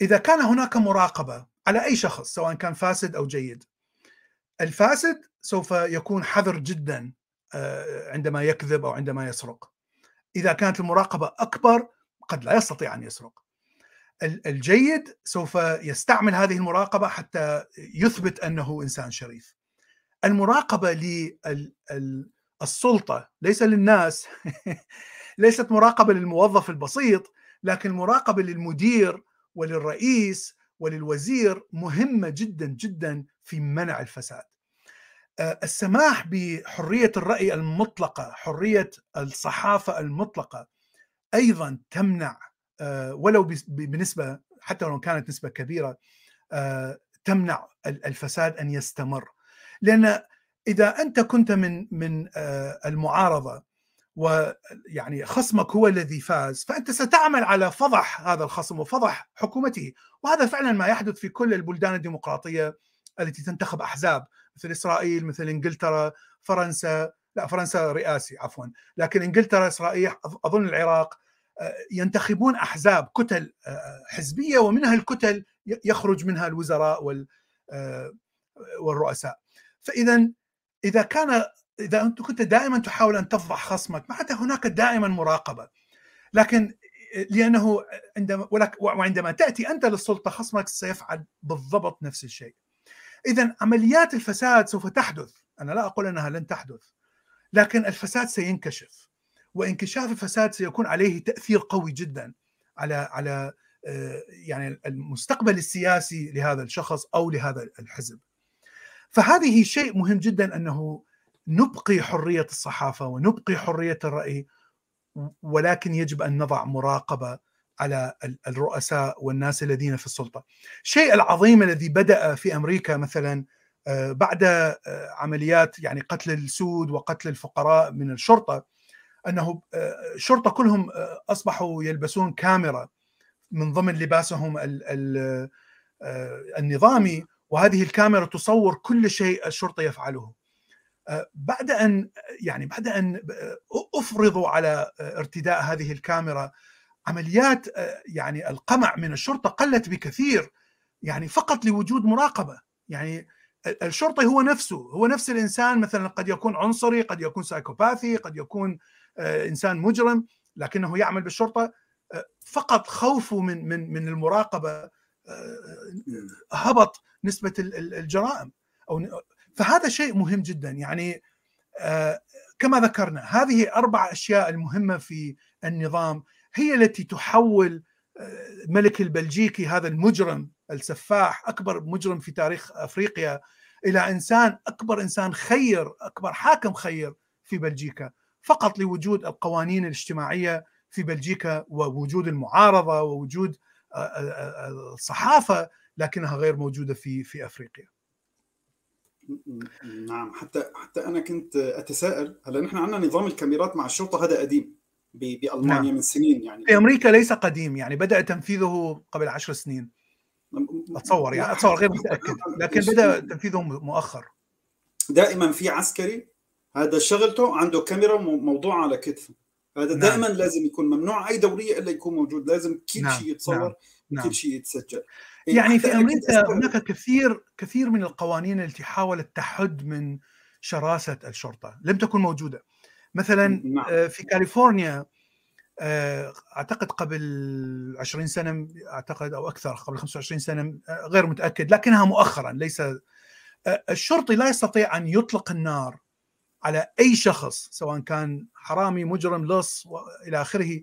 إذا كان هناك مراقبة على أي شخص سواء كان فاسد أو جيد. الفاسد سوف يكون حذر جدا عندما يكذب أو عندما يسرق. إذا كانت المراقبة أكبر قد لا يستطيع أن يسرق. الجيد سوف يستعمل هذه المراقبة حتى يثبت أنه إنسان شريف. المراقبة للسلطه ليس للناس ليست مراقبة للموظف البسيط لكن مراقبة للمدير وللرئيس وللوزير مهمة جدا جدا في منع الفساد. السماح بحرية الرأي المطلقة، حرية الصحافة المطلقة أيضا تمنع ولو بنسبة حتى لو كانت نسبة كبيرة تمنع الفساد أن يستمر. لأن إذا أنت كنت من من المعارضة ويعني خصمك هو الذي فاز فأنت ستعمل على فضح هذا الخصم وفضح حكومته. وهذا فعلا ما يحدث في كل البلدان الديمقراطية التي تنتخب أحزاب مثل إسرائيل مثل إنجلترا فرنسا. لا فرنسا رئاسي عفوا. لكن إنجلترا إسرائيل أظن العراق ينتخبون أحزاب كتل حزبية ومنها الكتل يخرج منها الوزراء والرؤساء. فاذا إذا كان إذا أنت كنت دائما تحاول أن تفضح خصمك معناته هناك دائما مراقبة. لكن لأنه عندما وعندما تأتي أنت للسلطة خصمك سيفعل بالضبط نفس الشيء. اذا عمليات الفساد سوف تحدث. أنا لا أقول أنها لن تحدث لكن الفساد سينكشف. وانكشاف الفساد سيكون عليه تأثير قوي جدا على على يعني المستقبل السياسي لهذا الشخص أو لهذا الحزب. فهذه شيء مهم جدا أنه نبقي حرية الصحافة ونبقي حرية الرأي ولكن يجب أن نضع مراقبة على الرؤساء والناس الذين في السلطة. الشيء العظيم الذي بدأ في أمريكا مثلا بعد عمليات يعني قتل السود وقتل الفقراء من الشرطة أنه الشرطة كلهم أصبحوا يلبسون كاميرا من ضمن لباسهم النظامي وهذه الكاميرا تصور كل شيء الشرطة يفعله. بعد أن يعني بعد أن أفرضوا على ارتداء هذه الكاميرا عمليات يعني القمع من الشرطة قلت بكثير يعني فقط لوجود مراقبة. يعني الشرطي هو نفسه هو نفس الإنسان مثلا قد يكون عنصري قد يكون سايكوباثي قد يكون إنسان مجرم لكنه يعمل بالشرطة. فقط خوفه من من من المراقبة هبط نسبة الجرائم أو فهذا شيء مهم جدا يعني كما ذكرنا هذه أربع أشياء المهمة في النظام هي التي تحول الملك البلجيكي هذا المجرم السفاح أكبر مجرم في تاريخ أفريقيا إلى إنسان أكبر إنسان خير أكبر حاكم خير في بلجيكا فقط لوجود القوانين الاجتماعية في بلجيكا ووجود المعارضة ووجود الصحافة لكنها غير موجودة في في أفريقيا. نعم. حتى حتى أنا كنت أتساءل هلا نحن عندنا نظام الكاميرات مع الشرطة هذا قديم بألمانيا نعم. من سنين يعني. في أمريكا ليس قديم يعني بدأ تنفيذه قبل عشر سنين. أتصور يعني أتصور غير متأكد. لكن بدأ تنفيذه مؤخر. دائما في عسكري هذا شغلته عنده كاميرا موضوعة على كتفه. هذا نعم. دائما لازم يكون ممنوع أي دورية إلا يكون موجود لازم كل نعم. شيء يتصور. نعم. نعم. كل شيء يتسجل يعني في أمريكا هناك كثير كثير من القوانين التي حاولت تحد من شراسة الشرطة لم تكن موجودة مثلا نعم. آه، في كاليفورنيا آه، أعتقد قبل 20 سنة أعتقد أو أكثر قبل 25 سنة آه، غير متأكد لكنها مؤخرا ليس الشرطي لا يستطيع أن يطلق النار على أي شخص سواء كان حرامي مجرم لص والى آخره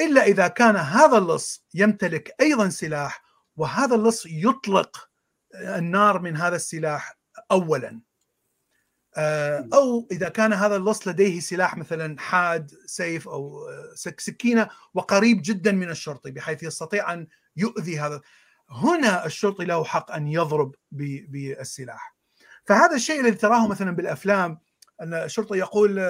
إلا إذا كان هذا اللص يمتلك أيضا سلاح وهذا اللص يطلق النار من هذا السلاح اولا. آه، أو إذا كان هذا اللص لديه سلاح مثلا حاد سيف أو سكينة وقريب جدا من الشرطي بحيث يستطيع أن يؤذي هذا. هنا الشرطي له حق أن يضرب بالسلاح. فهذا الشيء الذي تراه مثلا بالأفلام أن الشرطي يقول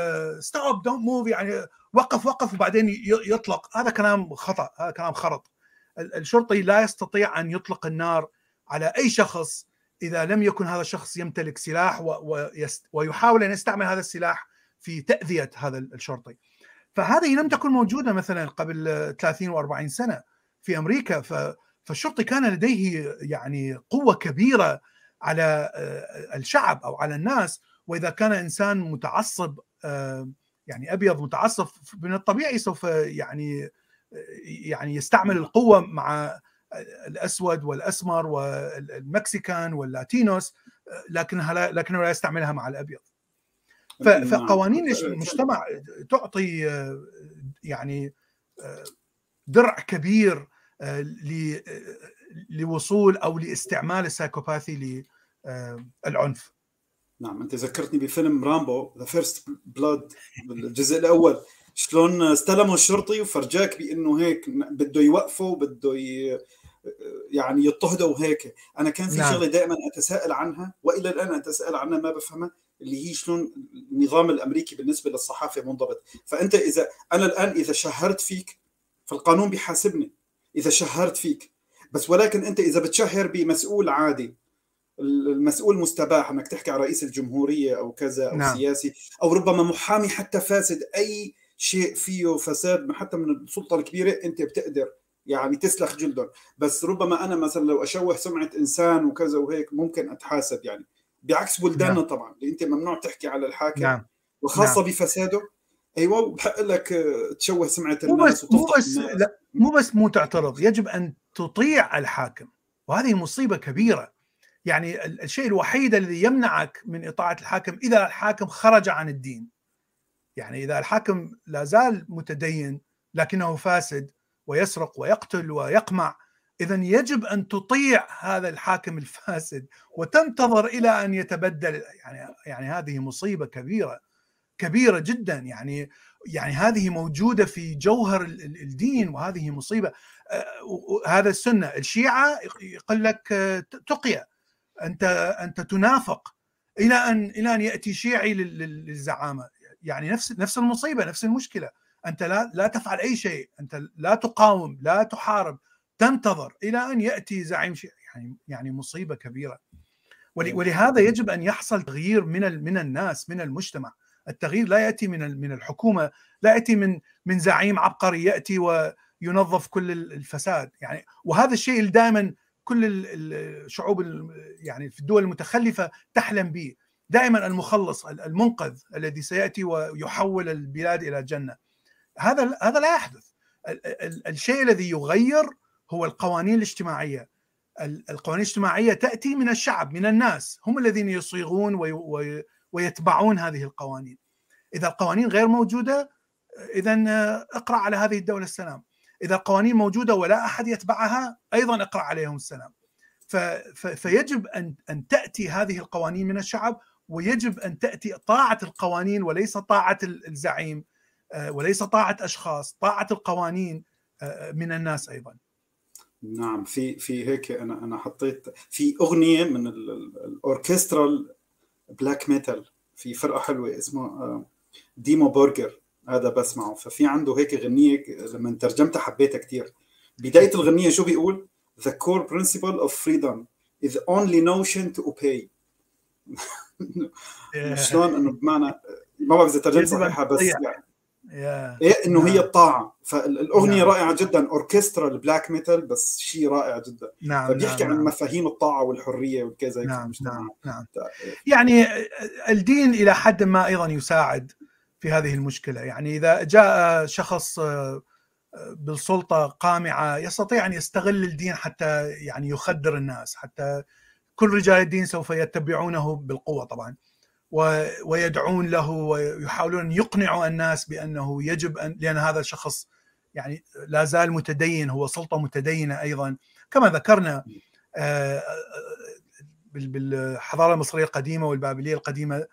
stop don't move يعني وقف وقف وبعدين يطلق. هذا كلام خطأ هذا كلام خرط. الشرطي لا يستطيع أن يطلق النار على أي شخص إذا لم يكن هذا الشخص يمتلك سلاح ويحاول أن يستعمل هذا السلاح في تأذية هذا الشرطي. فهذه لم تكن موجودة مثلا قبل 30 و40 سنة في أمريكا. فالشرطي كان لديه يعني قوة كبيرة على آه، الشعب أو على الناس. وإذا كان إنسان متعصب آه، يعني أبيض متعصب من الطبيعي سوف يعني يعني يستعمل القوة مع الأسود والأسمر والمكسيكان واللاتينوس لكنها لا لكنه لا يستعملها مع الأبيض. فقوانين المجتمع تعطي يعني درع كبير لوصول أو لاستعمال ال psychopath للعنف. نعم أنت ذكرتني بفيلم رامبو the First Blood الجزء الأول. شلون استلموا الشرطي وفرجاك بأنه هيك بده يوقفه وبده يعني يضطهدوا وهيك. أنا كان في نعم. شغلة دائما أتساءل عنها وإلى الآن أتساءل عنها ما بفهمها اللي هي شلون النظام الأمريكي بالنسبة للصحافة منضبط. فأنت إذا أنا الآن إذا شهرت فيك فالقانون بيحاسبني إذا شهرت فيك. بس ولكن أنت إذا بتشهر بمسؤول عادي المسؤول مستباح انك تحكي على رئيس الجمهورية أو كذا أو نعم. سياسي أو ربما محامي حتى فاسد أي شيء فيه فساد حتى من السلطة الكبيرة أنت بتقدر يعني تسلخ جلدهم بس ربما أنا مثلا لو أشوه سمعة إنسان وكذا وهيك ممكن أتحاسب يعني بعكس بلداننا نعم. طبعا اللي أنت ممنوع تحكي على الحاكم نعم. وخاصة نعم. بفساده أيوه بحق لك تشوه سمعة الناس مو بس مو بس لا مو بس مو تعترض يجب أن تطيع الحاكم وهذه مصيبة كبيرة يعني الشيء الوحيد الذي يمنعك من إطاعة الحاكم إذا الحاكم خرج عن الدين. يعني إذا الحاكم لا زال متدين لكنه فاسد ويسرق ويقتل ويقمع اذا يجب أن تطيع هذا الحاكم الفاسد وتنتظر إلى أن يتبدل. يعني يعني هذه مصيبة كبيرة كبيرة جدا. يعني يعني هذه موجودة في جوهر الدين وهذه مصيبة. آه، هذا السنة. الشيعة يقول لك تقيه أنت أنت تنافق إلى أن إلى أن يأتي شيعي للزعامة. يعني نفس نفس المصيبة نفس المشكلة. أنت لا لا تفعل أي شيء. أنت لا تقاوم لا تحارب. تنتظر إلى أن يأتي زعيم شيء يعني يعني مصيبة كبيرة. ولهذا يجب أن يحصل تغيير من من الناس من المجتمع. التغيير لا يأتي من من الحكومة لا يأتي من من زعيم عبقري يأتي وينظف كل الفساد. يعني وهذا الشيء اللي دائما كل الشعوب يعني في الدول المتخلفة تحلم به. دائما المخلص المنقذ الذي سيأتي ويحول البلاد إلى جنة. هذا هذا لا يحدث. الشيء الذي يغير هو القوانين الاجتماعية. القوانين الاجتماعية تأتي من الشعب من الناس. هم الذين يصيغون ويتبعون هذه القوانين. إذا القوانين غير موجودة اذا اقرأ على هذه الدولة السلام. إذا القوانين موجودة ولا أحد يتبعها أيضا اقرأ عليهم السلام. فيجب أن أن تأتي هذه القوانين من الشعب ويجب أن تأتي طاعة القوانين وليس طاعة الزعيم آه، وليس طاعة أشخاص طاعة القوانين آه، من الناس أيضا. نعم في في هيك أنا أنا حطيت في أغنية من ال orchestral black metal في فرقة حلوة اسمها Dimmu Borgir هذا بسمعه. ففي عنده هيك غنية لما ترجمتها حبيتها كثير بداية الغنية شو بيقول؟ The core principle of freedom is the only notion to obey. شلون؟ إنه بمعنى ما بعرف إذا ترجمت صحيحه بس يعني. إيه إنه هي الطاعة. فالأغنية نعم. رائعة جدا. اوركسترا ال black metal بس شيء رائع جدا. نعم فبيحكي نعم عن مفاهيم الطاعة والحرية وكذا نعم نعم, نعم. يعني الدين إلى حد ما أيضا يساعد في هذه المشكلة. يعني إذا جاء شخص بالسلطة قامعة يستطيع أن يستغل الدين حتى يعني يخدر الناس حتى كل رجال الدين سوف يتبعونه بالقوة طبعا. ويدعون له ويحاولون أن يقنعوا الناس بأنه يجب أن لأن هذا الشخص يعني لا زال متدين هو سلطة متدينة أيضا. كما ذكرنا آه، بالحضارة المصرية القديمة والبابلية القديمة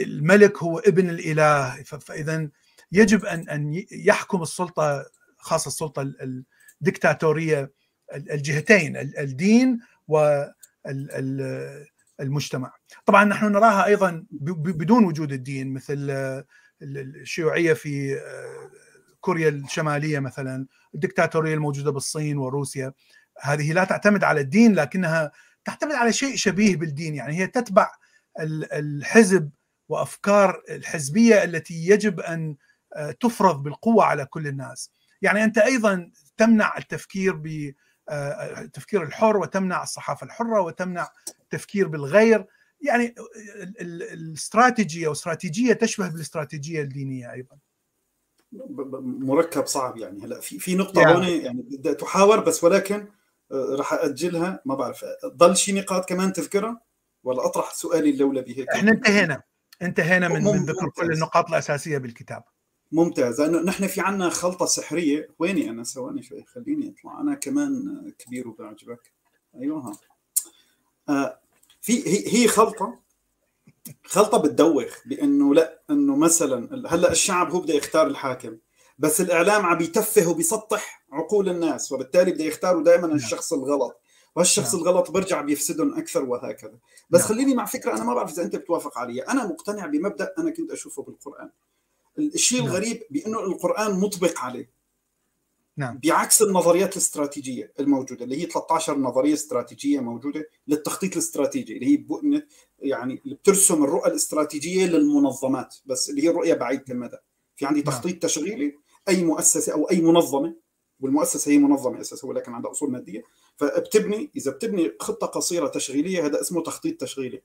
الملك هو ابن الإله فاذا يجب أن أن يحكم السلطة خاصة السلطة الدكتاتورية الجهتين الدين والمجتمع طبعا نحن نراها أيضا بدون وجود الدين مثل الشيوعية في كوريا الشمالية مثلا الدكتاتورية الموجودة بالصين وروسيا. هذه لا تعتمد على الدين لكنها تعتمد على شيء شبيه بالدين يعني هي تتبع الحزب وأفكار الحزبية التي يجب أن تفرض بالقوة على كل الناس. يعني أنت أيضا تمنع التفكير ب التفكير الحر وتمنع الصحافة الحرة وتمنع التفكير بالغير. يعني الاستراتيجية أو استراتيجية تشبه بالاستراتيجية الدينية أيضا. مركب صعب يعني. هلا في في نقطة يعني. هون يعني بدها تحاور بس ولكن راح أجلها ما بعرف. ضل شي نقاط كمان تذكرها؟ ولا أطرح سؤالي اللولبي هيك؟ إحنا انتهينا. انتهينا من, من ذكر كل النقاط الأساسية بالكتاب. ممتاز. لأنه نحن في عنا خلطة سحرية. ويني أنا؟ ثواني شوي خليني أطلع. أنا كمان كبير وبعجبك. أيوه. آه في هي هي خلطة. خلطة بتدوخ بأنه لا أنه مثلا هلأ الشعب هو بده يختار الحاكم بس الإعلام عم يتفه وبيسطح عقول الناس وبالتالي بده يختاروا دائما نعم. الشخص الغلط. والشخص نعم. الغلط برجع بيفسدهم أكثر وهكذا بس نعم. خليني مع فكرة أنا ما بعرف إذا أنت بتوافق عليها أنا مقتنع بمبدأ أنا كنت أشوفه بالقرآن الشيء نعم. الغريب بأنه القرآن مطبق عليه نعم. بعكس النظريات الاستراتيجية الموجودة اللي هي 13 نظرية استراتيجية موجودة للتخطيط الاستراتيجي اللي هي يعني اللي بترسم الرؤى الاستراتيجية للمنظمات بس اللي هي الرؤية بعيدة المدى في عندي نعم. تخطيط نعم. تشغيلي أي مؤسسة أو أي منظمة والمؤسسة هي منظمة أساسا ولكن عندها أصول مادية. فبتبني إذا بتبني خطة قصيرة تشغيلية هذا اسمه تخطيط تشغيلي.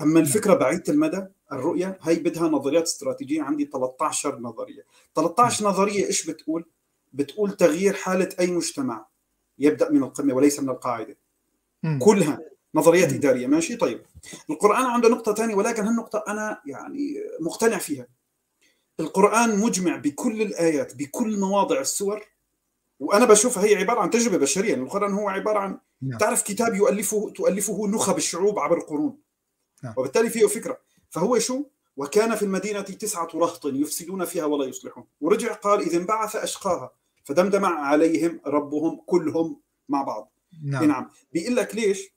أما الفكرة بعيدة المدى الرؤية هي بدها نظريات استراتيجية. عندي 13 نظرية. 13 نظرية إيش بتقول؟ بتقول تغيير حالة أي مجتمع يبدأ من القمة وليس من القاعدة. كلها نظريات إدارية. ماشي؟ طيب. القرآن عنده نقطة ثانية ولكن هالنقطة أنا يعني مقتنع فيها. القرآن مجمع بكل الآيات بكل مواضع السور وأنا بشوفها هي عبارة عن تجربة بشرية يعني القرآن هو عبارة عن نعم. تعرف كتاب يؤلفه تؤلفه نخب الشعوب عبر القرون. نعم. وبالتالي فيه فكرة. فهو شو؟ وكان في المدينة تسعة رهط يفسدون فيها ولا يصلحون. ورجع قال اذا انبعث أشقاها فدمدم عليهم ربهم كلهم مع بعض. نعم, نعم. بيقول لك ليش؟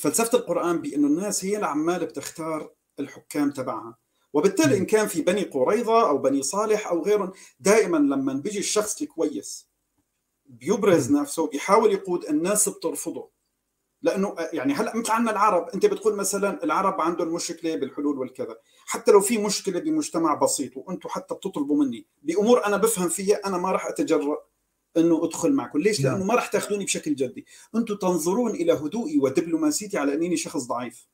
فلسفة القرآن بانه الناس هي اللي عماله بتختار الحكام تبعها. وبالتالي إن كان في بني قريظة أو بني صالح أو غيرهم دائما لما بيجي الشخص الكويس بيبرز نفسه بيحاول يقود الناس بترفضه. لأنه يعني هلأ مثل عندنا العرب أنت بتقول مثلا العرب عندهم مشكلة بالحلول والكذا. حتى لو في مشكلة بمجتمع بسيط وأنتم حتى بتطلبوا مني بأمور أنا بفهم فيها أنا ما راح أتجرأ إنه أدخل معكم. ليش؟ نعم. لأنه ما راح تأخذوني بشكل جدي. أنتم تنظرون إلى هدوئي ودبلوماسيتي على أنني شخص ضعيف.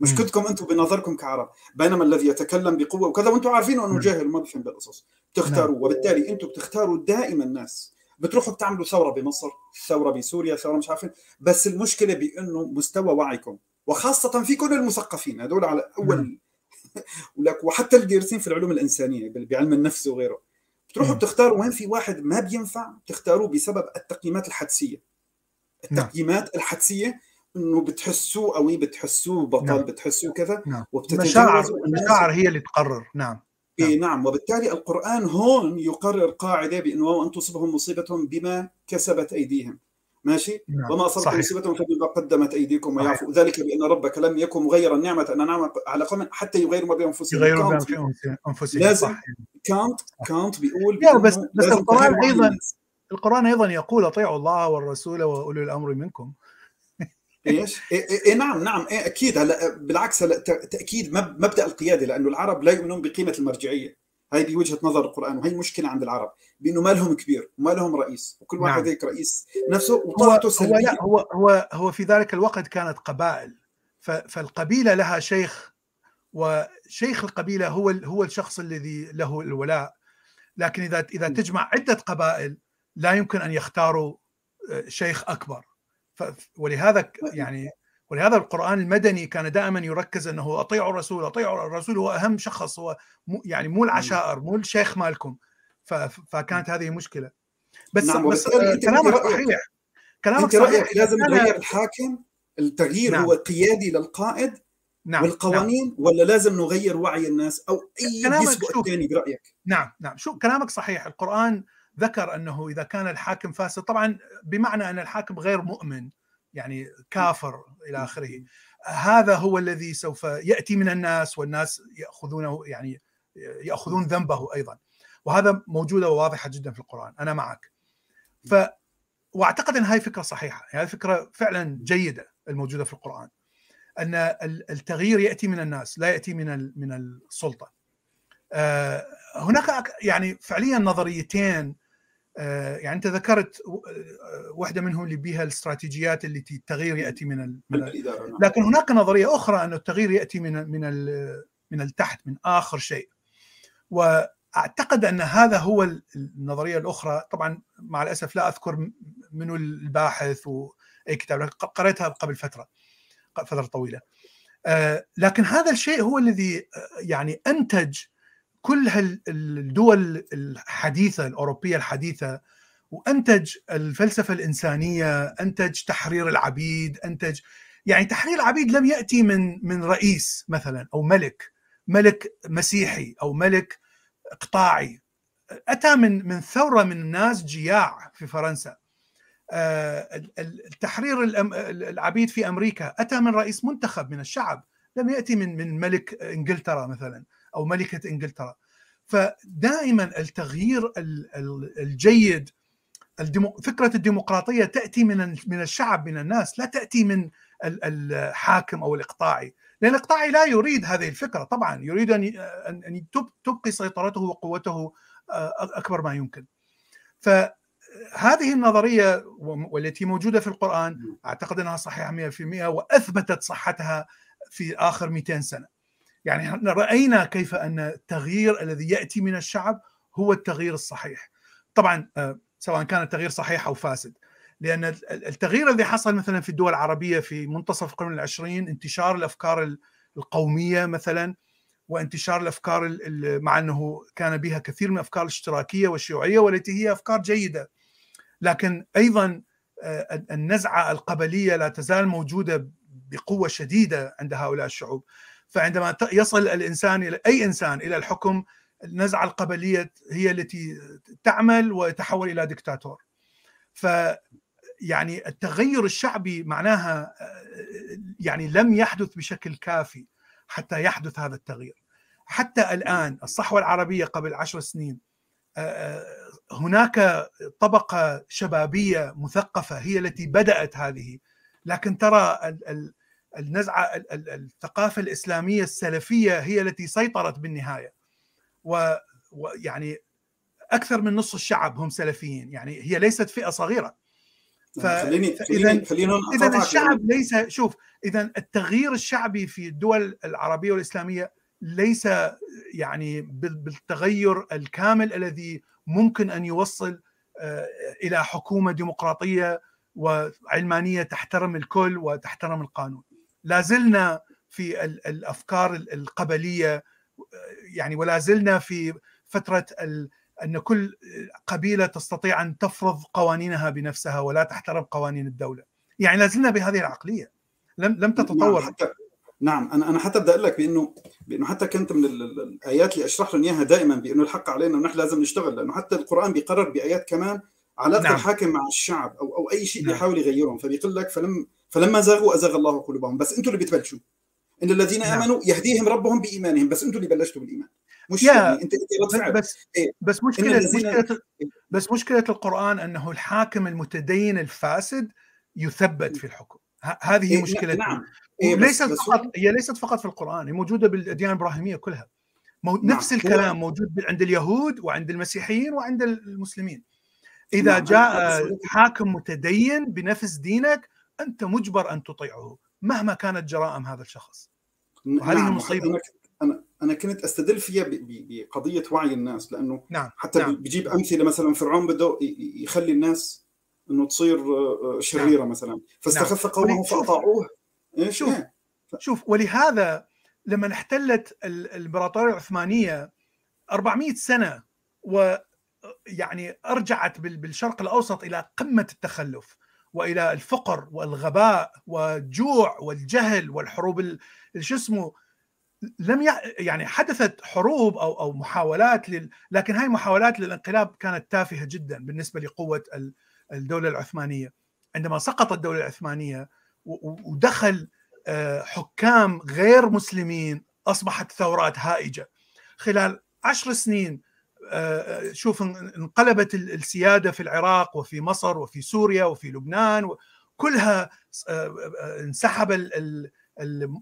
مشكلتكم أنتم بنظركم كعرب. بينما الذي يتكلم بقوة وكذا وأنتم عارفين إنه جاهل وما بفهم بالقصص. بتختاروا نعم. وبالتالي أنتم بتختاروا دائما الناس. بتروحوا بتعملوا ثورة بمصر ثورة بسوريا ثورة مش عارفين بس المشكلة بأنه مستوى وعيكم وخاصة في كل المثقفين هذول على أول ولك وحتى الدارسين في العلوم الإنسانية بعلم النفس وغيره. بتروحوا بتختاروا وين في واحد ما بينفع بتختاروه بسبب التقييمات الحدسية. التقييمات نعم. الحدسية إنه بتحسوه قوي بتحسوه بطل نعم. بتحسوه كذا نعم. المشاعر المشاعر هي اللي تقرر. نعم. نعم. نعم وبالتالي القرآن هون يقرر قاعدة بأنه وأن تصبهم مصيبة بما كسبت أيديهم ماشي نعم. وما صحيح. مصيبه فبما قدمت أيديكم صحيح. ويعفو ذلك بأن ربك لم يكن مغيرا نعمه ان انعم على قوم حتى يغيروا ما بانفسهم يغيروا بما كانت في أنفسهم- أنفسهم لازم. كانت كانت بيقول بس- بس القرآن أيضاً الناس. القرآن أيضا يقول أطيعوا الله والرسول وأولي الأمر منكم إيش؟ إيه, إيه, إيه نعم نعم إيه أكيد هلا بالعكس هلا تأكيد مب- مبدأ القيادة لأنه العرب لا يؤمنون بقيمة المرجعية هاي بوجهه نظر القرآن وهي مشكله عند العرب بأنه ما لهم كبير وما لهم رئيس وكل واحد نعم. هيك رئيس نفسه هو وطاعته هو سلبية لا هو هو هو في ذلك الوقت كانت قبائل فالقبيلة لها شيخ وشيخ القبيلة هو هو الشخص الذي له الولاء لكن إذا إذا. تجمع عدة قبائل لا يمكن أن يختاروا آه، شيخ أكبر ولهذا يعني ولهذا القرآن المدني كان دائما يركز إنه أطيعوا الرسول أطيعوا الرسول هو أهم شخص هو مو يعني مو العشائر مو الشيخ مالكم. فكانت هذه مشكلة. بس نعم، بس آه، كلامك صحيح. كلامك صحيح. لازم نغير الحاكم؟ التغيير نعم. هو قيادي للقائد نعم والقوانين ولا لازم نغير وعي الناس أو أي كلامك شوف. الثاني برأيك؟ نعم نعم. شو كلامك صحيح. القرآن ذكر أنه إذا كان الحاكم فاسد طبعا بمعنى أن الحاكم غير مؤمن يعني كافر إلى آخره. هذا هو الذي سوف يأتي من الناس والناس يأخذونه يعني يأخذون ذنبه أيضا. وهذا موجودة وواضحة جدا في القرآن. أنا معك. ف وأعتقد أن هاي فكرة صحيحة، يعني هذه فكرة فعلا جيدة الموجودة في القرآن. أن ال- التغيير يأتي من الناس لا يأتي من من السلطة. آه، هناك يعني فعليا نظريتين آه، يعني أنت ذكرت آه، واحدة منهم اللي بها الاستراتيجيات التي التغيير يأتي من نعم. لكن هناك نظرية أخرى أن التغيير يأتي من من ال- من التحت من آخر شيء. وأعتقد أن هذا هو ال- النظرية الأخرى. طبعا مع الأسف لا أذكر منو الباحث واي كتاب لكن قريتها قبل فترة فترة طويلة. لكن هذا الشيء هو الذي يعني أنتج كل هال- الدول الحديثة الأوروبية الحديثة وأنتج الفلسفة الإنسانية أنتج تحرير العبيد أنتج يعني تحرير العبيد لم يأتي من من رئيس مثلا أو ملك ملك مسيحي أو ملك اقطاعي أتى من من ثورة من الناس جياع في فرنسا. آه، ال- ال- التحرير العبيد في أمريكا. أتى من رئيس منتخب من الشعب. لم يأتي من من ملك إنجلترا مثلا. أو ملكة إنجلترا. فدائما التغيير ال- ال- الجيد. فكرة الديمقراطية تأتي من من الشعب من الناس لا تأتي من ال- الحاكم أو الإقطاعي. لأن الإقطاعي لا يريد هذه الفكرة طبعا يريد أن ان تبقي سيطرته وقوته أكبر ما يمكن. فهذه النظرية والتي موجودة في القرآن أعتقد أنها صحيحة 100% وأثبتت صحتها في آخر 200 سنة. يعني رأينا كيف أن التغيير الذي يأتي من الشعب هو التغيير الصحيح. طبعا آه، سواء كان التغيير صحيح أو فاسد. لأن ال- التغيير الذي حصل مثلا في الدول العربية في منتصف القرن العشرين انتشار الأفكار ال- القومية مثلا وانتشار الأفكار ال- ال- مع أنه كان بها كثير من الأفكار الاشتراكية والشيوعية والتي هي أفكار جيدة. لكن أيضا آه، النزعة القبلية لا تزال موجودة بقوة شديدة عند هؤلاء الشعوب. فعندما يصل الإنسان إلى أي إنسان إلى الحكم النزعه القبلية هي التي تعمل ويتحول إلى دكتاتور ف يعني التغير الشعبي معناها آه، يعني لم يحدث بشكل كافي حتى يحدث هذا التغيير. حتى الآن الصحوة العربية قبل عشر سنين آه، هناك طبقة شبابية مثقفة هي التي بدأت هذه. لكن ترى ال- ال- النزعة ال- ال- الثقافة الإسلامية السلفية هي التي سيطرت بالنهاية. و- ويعني أكثر من نصف الشعب هم سلفيين يعني هي ليست فئة صغيرة. ف- خليني إذا الشعب ليس شوف إذا التغيير الشعبي في الدول العربية والإسلامية ليس يعني بال- بالتغير الكامل الذي ممكن أن يوصل آه، إلى حكومة ديمقراطية وعلمانية تحترم الكل وتحترم القانون. لا زلنا في ال- الأفكار ال- القبلية يعني ولا زلنا في فترة ال- أن كل قبيلة تستطيع أن تفرض قوانينها بنفسها ولا تحترم قوانين الدولة. يعني لا زلنا بهذه العقلية. لم لم نعم تتطور حتى نعم أنا أنا حتى بدي أقول لك بأنه بأنه حتى كنت من ال- ال- الآيات اللي أشرح لهم إياها دائما بأنه الحق علينا ونحن لازم نشتغل لأنه حتى القرآن بيقرر بآيات كمان علاقه نعم. الحاكم مع الشعب أو أو أي شيء نعم. بيحاول يغيرهم فبيقول لك فلم فلما زاغوا أزاغ الله قلوبهم بس أنتم اللي بتبلشوا إن الذين نعم. آمنوا يهديهم ربهم بإيمانهم بس أنتم اللي بلشتوا بالإيمان مش يعني انت إنت بس إيه؟ بس مشكله مشكله بس مشكلة القرآن أنه الحاكم المتدين الفاسد يثبت في الحكم هذه إيه مشكلة نعم إيه ليست فقط هي ليست فقط في القرآن هي موجودة بالأديان الإبراهيمية كلها مو... نعم. نفس الكلام موجود عند اليهود وعند المسيحيين وعند المسلمين إذا نعم. جاء حاكم متدين بنفس دينك أنت مجبر أن تطيعه مهما كانت جرائم هذا الشخص وهذه نعم. مصيبة أنا أنا كنت أستدل فيها بقضية وعي الناس لأنه نعم. حتى نعم. بجيب أمثلة مثلا فرعون بده يخلي الناس إنه تصير شريرة نعم. مثلا فاستخف نعم. قومه فأطاعوه إيش شوف إيه؟ شوف ولهذا لما احتلت الإمبراطورية العثمانية 400 سنة ويعني أرجعت بالشرق الأوسط إلى قمة التخلف وإلى الفقر والغباء والجوع والجهل والحروب شو اسمه لم يعني حدثت حروب أو أو محاولات لل... لكن هاي المحاولات للانقلاب كانت تافهة جدا بالنسبة لقوة الدولة العثمانية. عندما سقطت الدولة العثمانية ودخل آه، حكام غير مسلمين أصبحت ثورات هائجة. خلال عشر سنين شوف انقلبت السيادة في العراق وفي مصر وفي سوريا وفي لبنان كلها انسحب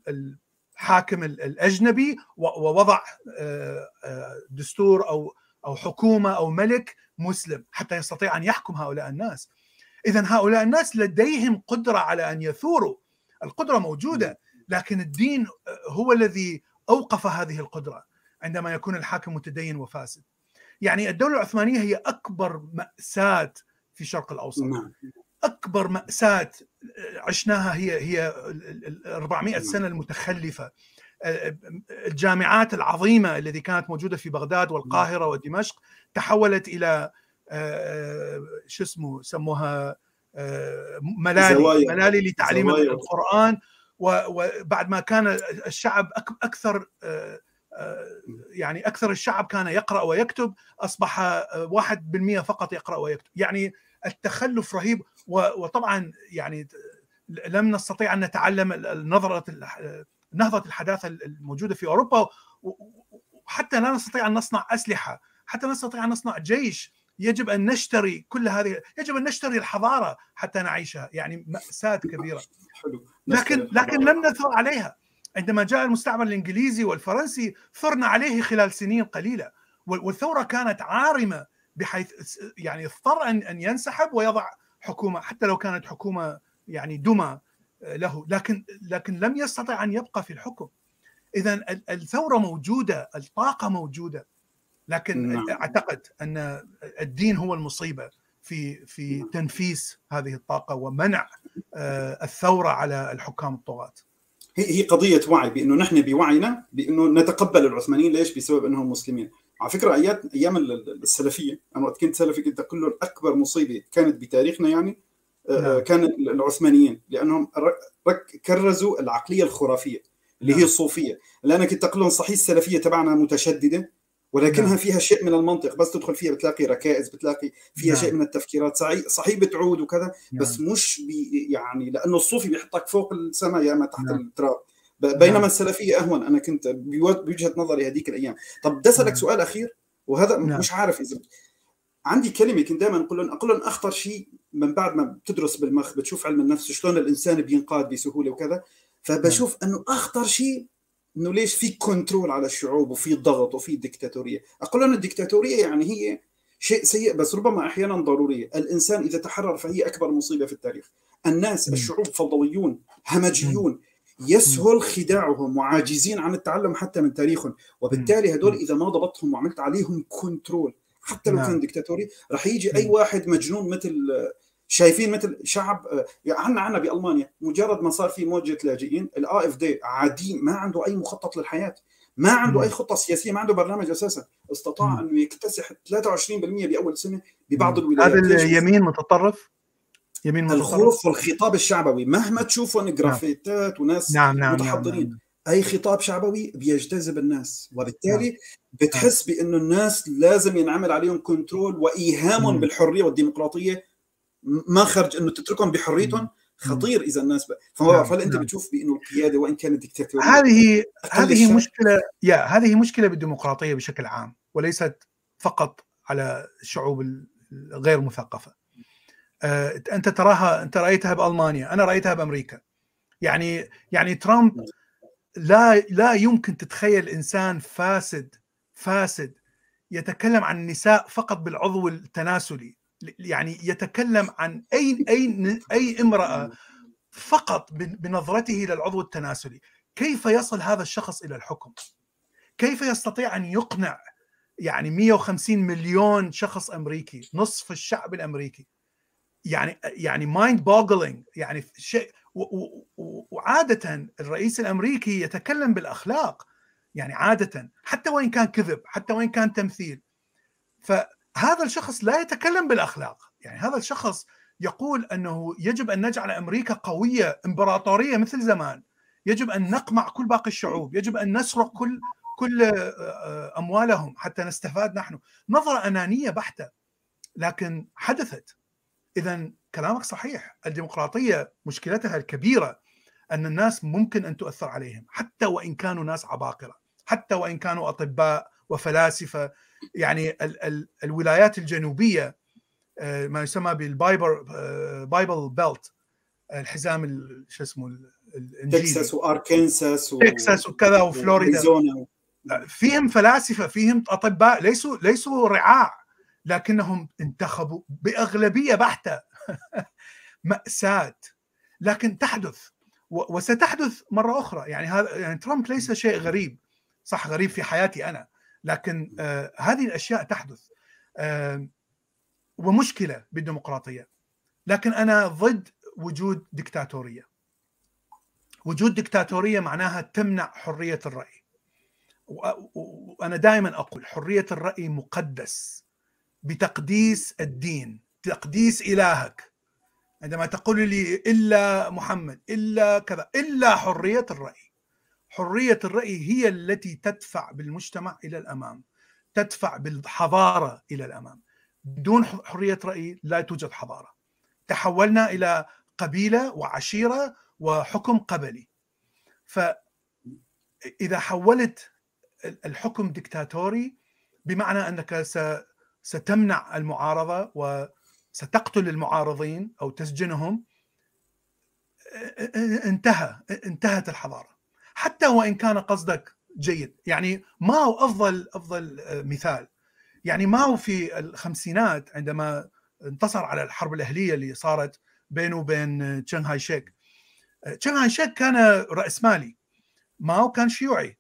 الحاكم الأجنبي ووضع دستور أو أو حكومة أو ملك مسلم حتى يستطيع أن يحكم هؤلاء الناس. اذا هؤلاء الناس لديهم قدرة على أن يثوروا. القدرة موجودة لكن الدين هو الذي أوقف هذه القدرة عندما يكون الحاكم متدين وفاسد. يعني الدولة العثمانية هي أكبر مأساة في الشرق الأوسط نعم. أكبر مأساة عشناها هي هي ال 400 نعم. سنة المتخلفة الجامعات العظيمة التي كانت موجودة في بغداد والقاهرة ودمشق تحولت إلى آه، آه، شو اسمه سموها آه، ملالي ملالي لتعليم زوايا. القرآن وبعد ما كان الشعب أكثر يعني أكثر الشعب كان يقرأ ويكتب أصبح 1% فقط يقرأ ويكتب. يعني التخلف رهيب وطبعا يعني لم نستطيع أن نتعلم النظره نهضة الحداثة الموجودة في أوروبا وحتى لا نستطيع أن نصنع أسلحة حتى نستطيع أن نصنع جيش. يجب أن نشتري كل هذه يجب أن نشتري الحضارة حتى نعيشها. يعني مأساة كبيرة. لكن لكن لم نثر عليها. عندما جاء المستعمر الإنجليزي والفرنسي ثرنا عليه خلال سنين قليلة والثورة كانت عارمة بحيث يعني اضطر ان أن ينسحب ويضع حكومة حتى لو كانت حكومة يعني دمى له لكن لكن لم يستطع أن يبقى في الحكم اذا الثورة موجودة الطاقة موجودة لكن نعم. أعتقد أن الدين هو المصيبة في في نعم. تنفيس هذه الطاقة ومنع آه، الثورة على الحكام الطغاة هي هي قضية وعي بأنه نحن بوعينا بأنه نتقبل العثمانيين ليش؟ بسبب أنهم مسلمين على فكرة ايات أيام السلفية أنا وقت كنت سلفي كنت أقول له اكبر مصيبة كانت بتاريخنا يعني آه، نعم. كان العثمانيين لأنهم كرزوا العقلية الخرافية اللي نعم. هي الصوفية اللي أنا كنت أقول لهم صحيح السلفية تبعنا متشددة ولكنها نعم. فيها شيء من المنطق بس تدخل فيها بتلاقي ركائز بتلاقي فيها نعم. شيء من التفكيرات صحيح بتعود وكذا نعم. بس مش بي يعني لأنه الصوفي بيحطك فوق السماء يا اما تحت نعم. التراب بينما نعم. السلفية أهون أنا كنت بوجهة نظري هذيك الأيام طب بدي اسالك نعم. سؤال أخير وهذا نعم. مش عارف إذا عندي كلمة كنت دائما أقول لهم أقول لهم أخطر شيء من بعد ما بتدرس بالمخ بتشوف علم النفس شلون الإنسان بينقاد بسهولة وكذا فبشوف أنه أخطر شيء إنه ليش في كنترول على الشعوب وفي ضغط وفي ديكتاتوريه أقول لنا الديكتاتوريه يعني هي شيء سيء بس ربما أحيانا ضرورية. الإنسان إذا تحرر فهي أكبر مصيبة في التاريخ. الناس الشعوب فوضويون همجيون يسهل خداعهم وعاجزين عن التعلم حتى من تاريخهم. وبالتالي هدول إذا ما ضبطهم وعملت عليهم control حتى لو نعم. كان ديكتاتوري راح يجي أي واحد مجنون مثل شايفين مثل شعب يعني عنا عنا بألمانيا مجرد ما صار في موجة لاجئين ال AfD عادي ما عنده أي مخطط للحياة ما عنده أي خطة سياسية ما عنده برنامج أساسا استطاع انه يكتسح 23% بأول سنة ببعض الولايات. هذا اليمين متطرف؟ يمين متطرف. الخوف والخطاب الشعبوي مهما تشوفوا جرافيتات وناس نعم نعم متحضرين نعم. أي خطاب شعبوي بيجتذب الناس وبالتالي بتحس بأنه الناس لازم ينعمل عليهم كنترول وإيهامهم بالحرية والديمقراطية ما خرج إنه تتركهم بحريتهم خطير إذا الناس ب... فما بعرف هل أنت بتشوف بإنه القيادة وإن كانت ديكتاتورية؟ هذه هذه مشكلة يا هذه مشكلة بالديمقراطية بشكل عام وليست فقط على الشعوب الغير مثقفة. آه، أنت تراها أنت رأيتها بألمانيا أنا رأيتها بأمريكا. يعني يعني ترامب لا لا يمكن تتخيل إنسان فاسد فاسد يتكلم عن النساء فقط بالعضو التناسلي. يعني يتكلم عن اي اي أي امرأة فقط بنظرته إلى العضو التناسلي. كيف يصل هذا الشخص إلى الحكم؟ كيف يستطيع أن يقنع يعني 150 مليون شخص أمريكي نصف الشعب الأمريكي؟ يعني يعني mind boggling يعني شيء وعادة الرئيس الأمريكي يتكلم بالأخلاق يعني عادة حتى وإن كان كذب حتى وإن كان تمثيل. فهذا الشخص لا يتكلم بالأخلاق. يعني هذا الشخص يقول أنه يجب أن نجعل أمريكا قوية إمبراطورية مثل زمان. يجب أن نقمع كل باقي الشعوب. يجب أن نسرق كل كل أموالهم حتى نستفاد نحن. نظرة أنانية بحتة لكن حدثت. اذا كلامك صحيح. الديمقراطية مشكلتها الكبيرة أن الناس ممكن أن تؤثر عليهم حتى وإن كانوا ناس عباقرة حتى وإن كانوا أطباء وفلاسفة يعني ال ال الولايات الجنوبية آه، ما يسمى بال Bible Bible Belt الحزام شو اسمه الإنجيلي. تكساس واركنساس و... تكساس وكذا وفلوريدا فيهم فلاسفة فيهم أطباء ليسوا ليسوا رعاع لكنهم انتخبوا بأغلبية بحتة. مأساة. لكن تحدث وستحدث مرة أخرى. يعني هذا يعني ترامب ليس شيء غريب. صح غريب في حياتي أنا. لكن آه هذه الأشياء تحدث آه ومشكلة بالديمقراطية. لكن أنا ضد وجود دكتاتورية. وجود دكتاتورية معناها تمنع حرية الرأي. وأنا دائما أقول حرية الرأي مقدس بتقديس الدين تقديس إلهك. عندما تقول لي إلا محمد إلا كذا إلا حرية الرأي. حرية الرأي هي التي تدفع بالمجتمع إلى الأمام تدفع بالحضارة إلى الأمام. بدون حرية رأي لا توجد حضارة. تحولنا إلى قبيلة وعشيرة وحكم قبلي. فاذا حولت الحكم دكتاتوري بمعنى أنك ستمنع المعارضة وستقتل المعارضين أو تسجنهم انتهى انتهت الحضارة. حتى وإن كان قصدك جيد. يعني ماو أفضل أفضل مثال. يعني ماو في الخمسينات عندما انتصر على الحرب الأهلية اللي صارت بينه وبين تشنغ هاي شيك تشنغ هاي شيك كان راسمالي ماو كان شيوعي.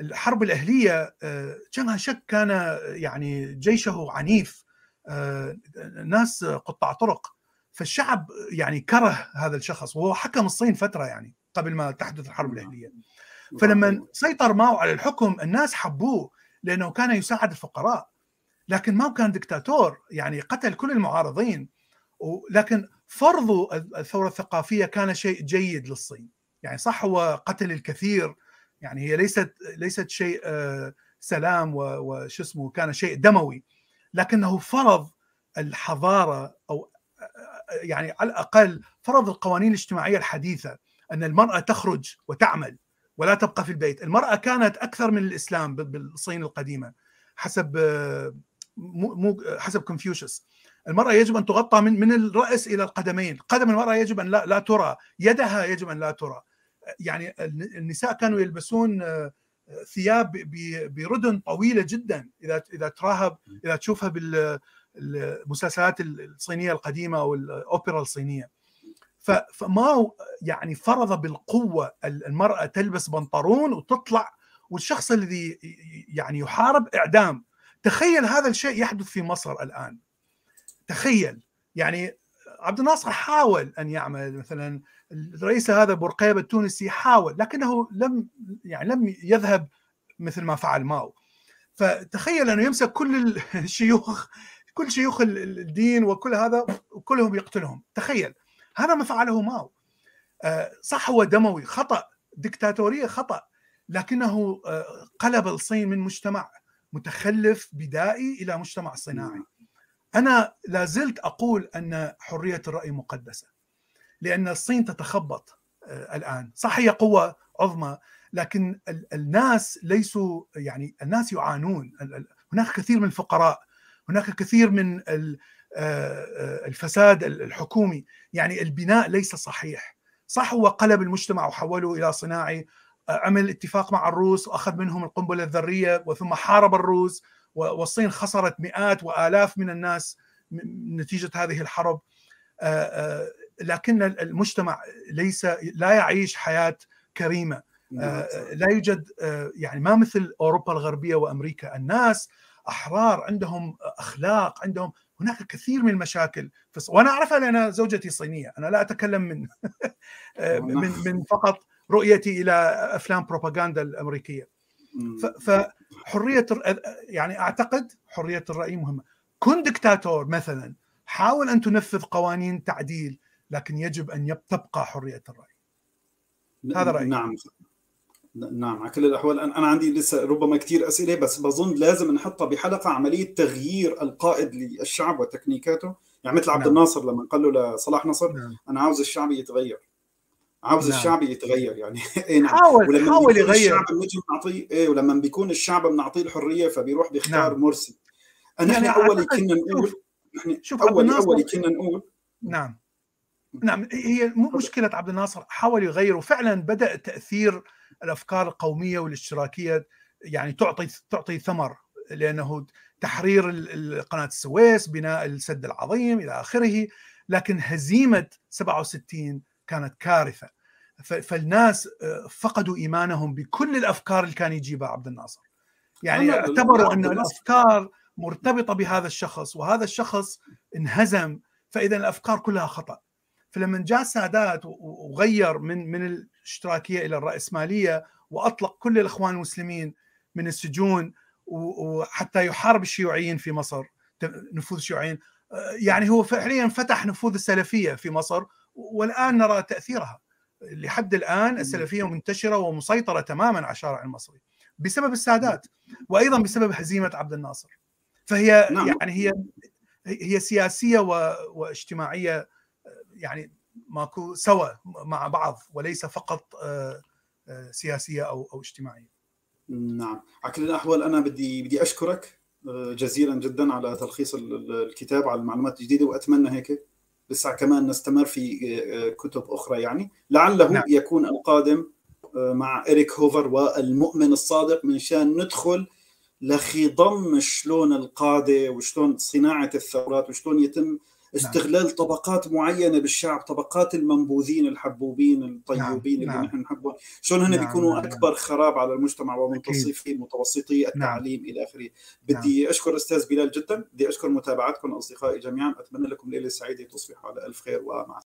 الحرب الأهلية تشنغ شك كان يعني جيشه عنيف. آه، ناس قطاع طرق. فالشعب يعني كره هذا الشخص. وهو حكم الصين فترة يعني قبل ما تحدث الحرب الأهلية. فلما سيطر ماو على الحكم الناس حبوه لأنه كان يساعد الفقراء. لكن ماو كان دكتاتور يعني قتل كل المعارضين. لكن فرض الثورة الثقافية كان شيء جيد للصين. يعني صح هو قتل الكثير. يعني هي ليست ليست شيء آه، سلام وش اسمه كان شيء دموي. لكنه فرض الحضارة أو آه، يعني على الأقل فرض القوانين الاجتماعية الحديثة أن المرأة تخرج وتعمل. ولا تبقى في البيت، المرأة كانت أكثر من الإسلام بالصين القديمة حسب آه، مو حسب كونفوشيوس المرأة يجب أن تغطى من من الرأس إلى القدمين، قدم المرأة يجب أن لا, لا ترى، يدها يجب أن لا ترى، يعني النساء كانوا يلبسون آه، ثياب بردن طويلة جدا. إذا إذا تراها إذا تشوفها بالمسلسلات الصينية القديمة أو الأوبرا الصينية. فما يعني فرض بالقوة المرأة تلبس بنطلون وتطلع والشخص الذي يعني يحارب إعدام. تخيل هذا الشيء يحدث في مصر الآن. تخيل. يعني عبد الناصر حاول أن يعمل مثلا الرئيس هذا بورقيبة التونسي حاول لكنه لم يعني لم يذهب مثل ما فعل ماو. فتخيل أنه يمسك كل الشيوخ كل شيوخ الدين وكل هذا وكلهم يقتلهم. تخيل. هذا ما فعله ماو آه، صح هو دموي خطأ دكتاتورية خطأ لكنه قلب الصين من مجتمع متخلف بدائي إلى مجتمع صناعي. أنا لا زلت أقول أن حرية الرأي مقدسة لأن الصين تتخبط الآن. صح هي قوة عظمى لكن الناس ليسوا يعني الناس يعانون. هناك كثير من الفقراء هناك كثير من الفساد الحكومي. يعني البناء ليس صحيح. صح هو قلب المجتمع وحوله إلى صناعي عمل اتفاق مع الروس وأخذ منهم القنبلة الذرية وثم حارب الروس والصين خسرت مئات وآلاف من الناس نتيجة هذه الحرب. لكن المجتمع ليس لا يعيش حياة كريمة. لا يوجد يعني ما مثل أوروبا الغربية وأمريكا. الناس أحرار عندهم أخلاق عندهم هناك كثير من المشاكل وأنا أعرفها لأن زوجتي صينية أنا لا أتكلم من من من فقط رؤيتي إلى أفلام بروباغندا الأمريكية. فحريه يعني أعتقد حرية الرأي مهمة. كن دكتاتور مثلا حاول أن تنفذ قوانين تعديل لكن يجب أن تبقى حرية الرأي. هذا رأيي. نعم. نعم على كل الأحوال أنا عندي لسه ربما كثير أسئلة بس بظن لازم نحطها بحلقة عملية تغيير القائد للشعب وتكنيكاته يعني مثل عبد نعم. الناصر لما قال له لصلاح نصر نعم. أنا عاوز الشعب يتغير عاوز نعم. الشعب يتغير يعني إيه نعم. حاول ولما حاول يغير الشعب بنجي بنعطيه إيه ولما بيكون الشعب بنعطيه الحرية فبيروح بيختار نعم. مرسي نحن يعني أول كنا نقول نحن اول أول كنا نقول نعم نعم هي مشكلة عبد الناصر حاول يغير وفعلا بدأ تأثير الأفكار القومية والاشتراكية يعني تعطي تعطي ثمر لأنه تحرير قناة السويس بناء السد العظيم إلى آخره لكن هزيمة 67 كانت كارثة. فالناس فقدوا إيمانهم بكل الأفكار اللي كان يجيبها عبد الناصر. يعني اعتبروا أن الأفكار مرتبطة بهذا الشخص وهذا الشخص انهزم فإذا الأفكار كلها خطأ. فلما جاء السادات وغير من من الاشتراكية إلى الرأسمالية وأطلق كل الأخوان المسلمين من السجون وحتى يحارب الشيوعيين في مصر نفوذ الشيوعيين يعني هو فعليا فتح نفوذ السلفية في مصر والآن نرى تأثيرها. لحد الآن السلفية منتشرة ومسيطرة تماما على الشارع المصري بسبب السادات وأيضا بسبب هزيمة عبد الناصر. فهي نعم. يعني هي هي سياسية واجتماعية يعني ماكو سوا مع بعض وليس فقط سياسية أو أو اجتماعية. نعم، على كل الأحوال أنا بدي بدي أشكرك جزيلا جدا على تلخيص الكتاب على المعلومات الجديدة وأتمنى هيك لسه كمان نستمر في كتب أخرى يعني لعله نعم. يكون القادم مع اريك هوفر والمؤمن الصادق من شان ندخل لخضم شلون القادة وشلون صناعة الثورات وشلون يتم استغلال نعم. طبقات معينة بالشعب طبقات المنبوذين الحبوبين الطيوبين نعم. اللي نحن نعم. نحبهم شلون هن نعم. بيكونوا نعم. أكبر خراب على المجتمع ومنتصفي متوسطي التعليم نعم. إلى آخره بدي نعم. أشكر أستاذ بلال جدا بدي أشكر متابعتكم اصدقائي جميعا أتمنى لكم ليلة سعيدة تصبحوا على ألف خير ومع